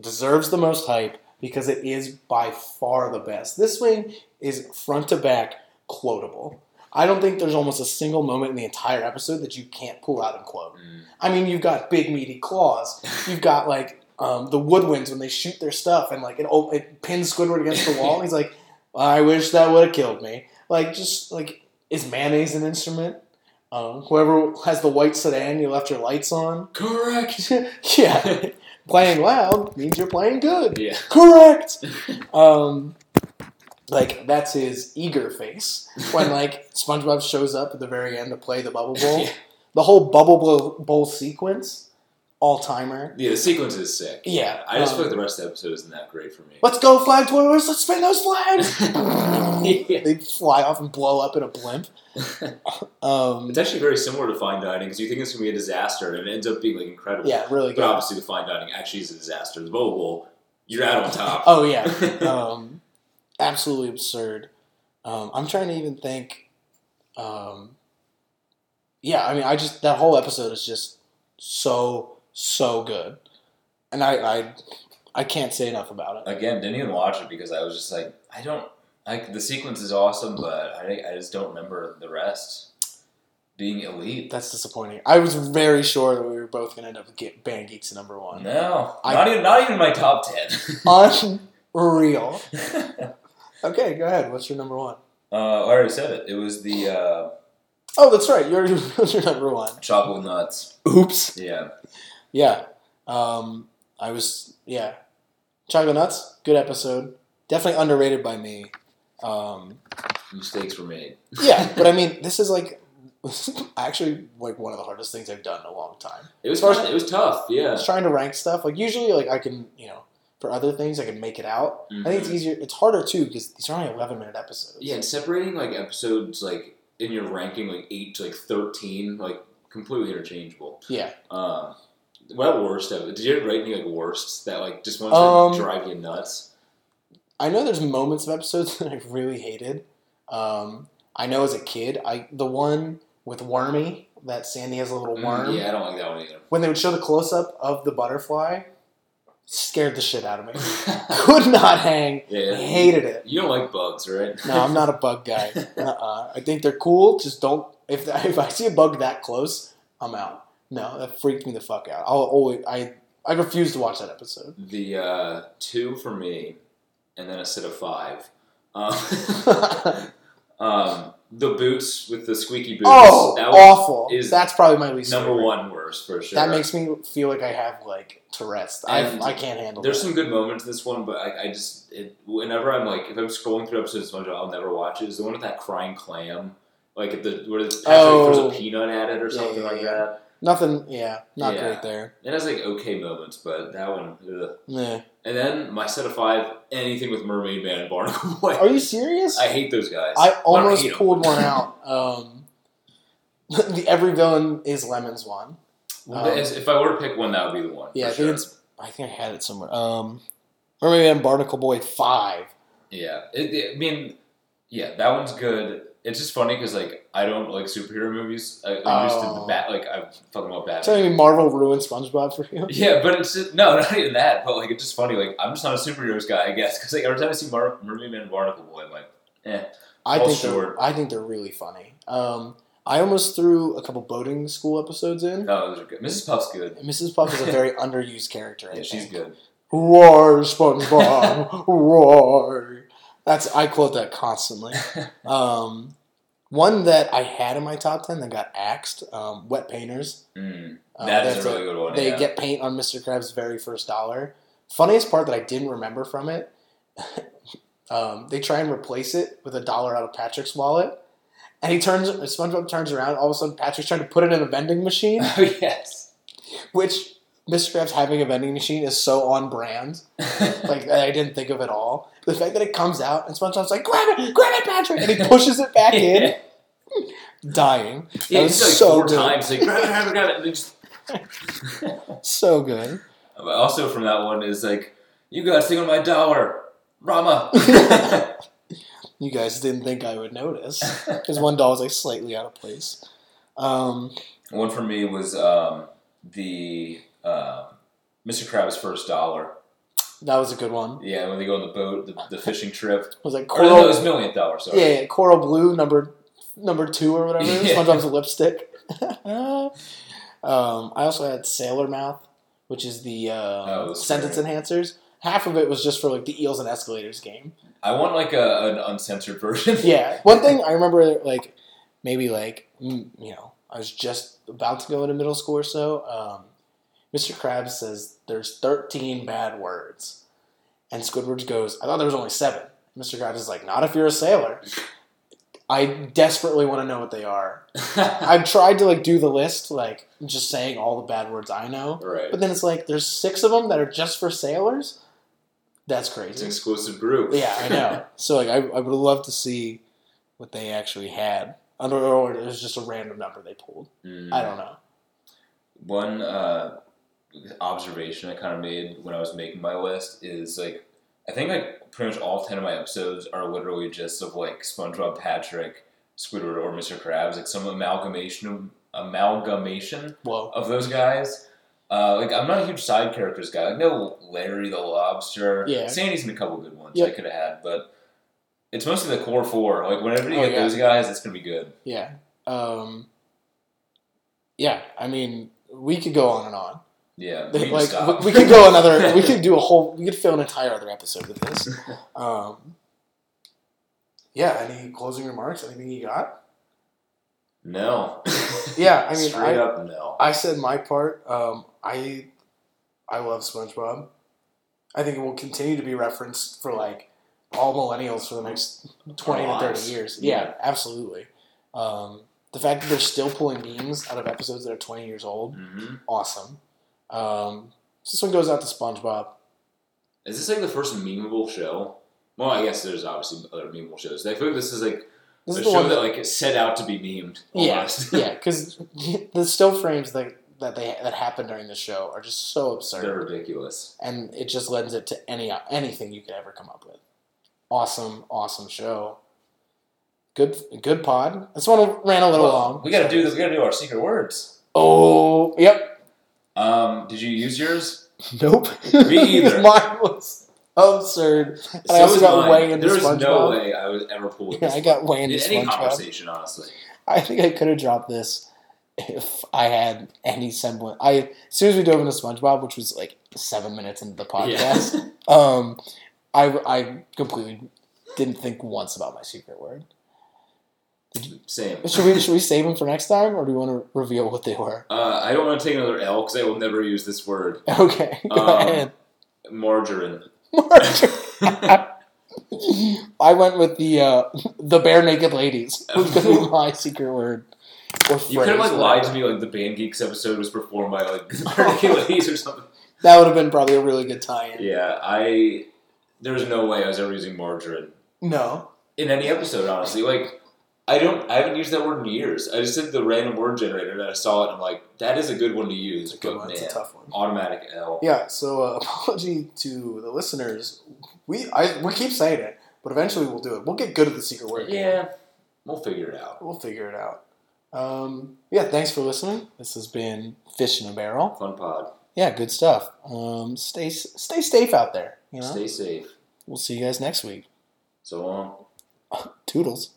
deserves the most hype because it is by far the best. This one is front to back quotable. I don't think there's almost a single moment in the entire episode that you can't pull out and quote. Mm. I mean, you've got big meaty claws. You've got like um, the woodwinds when they shoot their stuff and like it, it pins Squidward against the wall. And he's like, "I wish that would have killed me." Like, just like is mayonnaise an instrument? Um, whoever has the white sedan, you left your lights on. Correct. yeah, playing loud means you're playing good. Yeah. Correct. Um, like that's his eager face when like SpongeBob shows up at the very end to play the bubble bowl. Yeah. The whole bubble bowl, bowl sequence, all timer. Yeah, the sequence is sick. Yeah, I just um, feel like the rest of the episode isn't that great for me. Let's go, flag twirlers! Let's spin those flags. Yeah. They fly off and blow up in a blimp. Um, It's actually very similar to fine dining because you think it's gonna be a disaster and it ends up being like incredible. yeah, really But good. obviously, the fine dining actually is a disaster. The bowl bowl, you're out on top. Oh yeah, um, absolutely absurd. Um, I'm trying to even think. Um, yeah, I mean, I just that whole episode is just so so good, and I I, I can't say enough about it. Again, didn't even watch it because I was just like, I don't like the sequence is awesome, but I I just don't remember the rest being elite. That's disappointing. I was very sure that we were both gonna end up with Ge- Band Geeks number one. No, I- not even not even my top ten. Unreal. Okay, go ahead. What's your number one? uh, I already said it. It was the uh, Oh, that's right. You're your number one? Chocolate nuts. Oops. Yeah, Yeah. Um, I was yeah. Chocolate Nuts, good episode. Definitely underrated by me. Um, mistakes were made. yeah, but I mean, this is like actually like one of the hardest things I've done in a long time. It was hard. It was tough. Yeah. trying to rank stuff. Like usually, like I can you know for other things I can make it out. I think it's Mhm. easier. It's harder too because these are only eleven minute episodes. Yeah, and separating like episodes like in your ranking like eight to like thirteen, like completely interchangeable. Yeah. Um, What about worst of it? Did you ever write any like worsts that like just ones Um, that drive you nuts? I know there's moments of episodes that I really hated. Um, I know as a kid, I the one with Wormy that Sandy has a little Mm, worm. yeah, I don't like that one either. When they would show the close up of the butterfly, scared the shit out of me. Could not hang. yeah, Hated it. You don't like bugs, right? No, I'm not a bug guy. Uh-uh. I think they're cool. Just don't. If if I see a bug that close, I'm out. No, that freaked me the fuck out. I'll always I I refuse to watch that episode. The uh, two for me, and then a set of five. Um, um, the boots with the squeaky boots. oh, that awful. is That's probably my least number favorite. one worst for sure. That makes me feel like I have like Tourette's. I I can't handle. It. There's that. some good moments in this one, but I, I just it, whenever I'm like if I'm scrolling through episodes of SpongeBob, I'll never watch it. Is the one with that crying clam, like at the where Patrick Oh. throws a peanut at it or Yeah, something yeah, like yeah. that. Nothing. Yeah, not Yeah. great there. It has like okay moments, but that one. Ugh. Yeah. And then my set of five, anything with Mermaid Man and Barnacle Boy. Are you serious? I hate those guys. I almost 'em. pulled one out. Um, the every villain is lemons one. Um, if I were to pick one, that would be the one. Yeah, I think sure. it's. I think I had it somewhere. Um, Mermaid Man Barnacle Boy five. Yeah, it, it- I mean, yeah, that one's good. It's just funny because like I don't like superhero movies. I, I'm used to the Oh. bat. Like I'm fucking about Batman. Telling me Marvel ruined SpongeBob for you? Yeah, but it's just, no, not even that. But like, it's just funny. Like, I'm just not a superheroes guy, I guess. Because like every time I see Mar- Mermaid Man and Barnacle Boy, I'm like, eh. I think short. they're. I think they're really funny. Um, I almost threw a couple boating school episodes in. No, those are good. Mrs. Puff's good. Mrs. Puff is a very underused character. I Yeah, she's good. Roar, SpongeBob, roar. That's I quote that constantly. Um, one that I had in my top ten that got axed. Um, Wet Painters. Mm, Uh, that is a really good one. They yeah. get paint on Mr. Krabs' very first dollar. Funniest part that I didn't remember from it, um, they try and replace it with a dollar out of Patrick's wallet. And he turns, SpongeBob turns around. All of a sudden, Patrick's trying to put it in a vending machine, oh yes. which Mr. Krabs having a vending machine is so on brand. Like I didn't think of it at all. The fact that it comes out and SpongeBob's like, "Grab it, grab it, Patrick!" and he pushes it back in, dying. Yeah, That he's was like so four good. times. Like, grab it, grab it, grab it. Just... So good. Also from that one is like, you guys think on my dollar, Rama. You guys didn't think I would notice because one doll was like slightly out of place. Um, one for me was um, the um, Mr. Krabs' first dollar. that was a good one. Yeah, when they go on the boat, the, the fishing trip. It was like Or no, coral. it was millionth dollar. Sorry. yeah, yeah, coral blue number number two or whatever. Yeah. SpongeBob's lipstick. um, I also had Sailor Mouth, which is the uh, Oh, sentence great. enhancers. Half of it was just for like the eels and escalators game. I want like a, an uncensored version. Yeah, one thing I remember, like maybe like mm, you know, I was just about to go into middle school or so. Um, Mr. Krabs says there's 13 bad words, and Squidward goes, "I thought there was only seven. Mr. Krabs is like, "Not if you're a sailor." I desperately want to know what they are. I've tried to like do the list, like just saying all the bad words I know, right. but then it's like there's six of them that are just for sailors. That's It's an crazy. exclusive group. Yeah, I know. So like, I, I would love to see what they actually had, under or it was just a random number they pulled. Mm. I don't know. One uh, observation I kind of made when I was making my list is like I think like pretty much all ten of my episodes are literally just of like SpongeBob, Patrick, Squidward, or Mr. Krabs, like some amalgamation of amalgamation Whoa. of those guys. Uh, like I'm not a huge side characters guy. Like no Larry the Lobster. Yeah. Sandy's in a couple good ones Yep. I could have had, but it's mostly the core four. Like whenever you Oh, get yeah. those guys, it's gonna be good. Yeah. Um. Yeah, I mean, we could go on and on. Yeah, we like we, we could go another. We could do a whole. We could fill an entire other episode with this. Um. Yeah. Any closing remarks? Anything you got? no. Yeah, I mean, straight I- up no. I said my part. Um, I I love SpongeBob. I think it will continue to be referenced for like all millennials for the next twenty to thirty years. Yeah. Yeah, absolutely. Um, the fact that they're still pulling memes out of episodes that are twenty years old, hmm awesome. Um, so this one goes out to SpongeBob. Is this like the first memeable show? Well, I guess there's obviously other memeable shows. I feel like this is like This a is the show one that that, like set out to be memed. yeah, Almost. yeah, because the still frames that that they that happen during the show are just so absurd, They're ridiculous. and it just lends it to any anything you could ever come up with. Awesome, awesome show. Good, good pod. This one ran a little long. We gotta do this. We gotta do our secret words. Oh, yep. Um, did you use yours? Nope. Me either. Mine was absurd. And I also got mine. way into There was no way I would ever pull Yeah, this. I got way in into any SpongeBob. conversation, honestly. I think I could have dropped this if I had any semblance. I as soon as we dove into SpongeBob, which was like seven minutes into the podcast, um, I I completely didn't think once about my secret word. Same. Should we should we save them for next time, or do you want to reveal what they were? Uh, I don't want to take another L because I will never use this word. Okay, go Um, ahead. Margarine. I went with the uh, the Barenaked Ladies. Was gonna be my secret word. Or You could have like lied to me like the Band Geeks episode was performed by like Hercules or something. That would have been probably a really good tie-in. Yeah, I. There was no way I was ever using margarine No, in any episode. Honestly, like I don't. I haven't used that word in years. I just did the random word generator and I saw it. and I'm like, that is a good one to use. it's a good but one. man, It's a tough one. automatic L. Yeah. So uh, apology to the listeners. We I we keep saying it, but eventually we'll do it. We'll get good at the secret word. game. Yeah, we'll figure it out. We'll figure it out. Um, yeah. Thanks for listening. This has been Fish in a Barrel. Fun pod. Yeah. Good stuff. Um, stay stay safe out there. You know. Stay safe. We'll see you guys next week. So long. Toodles.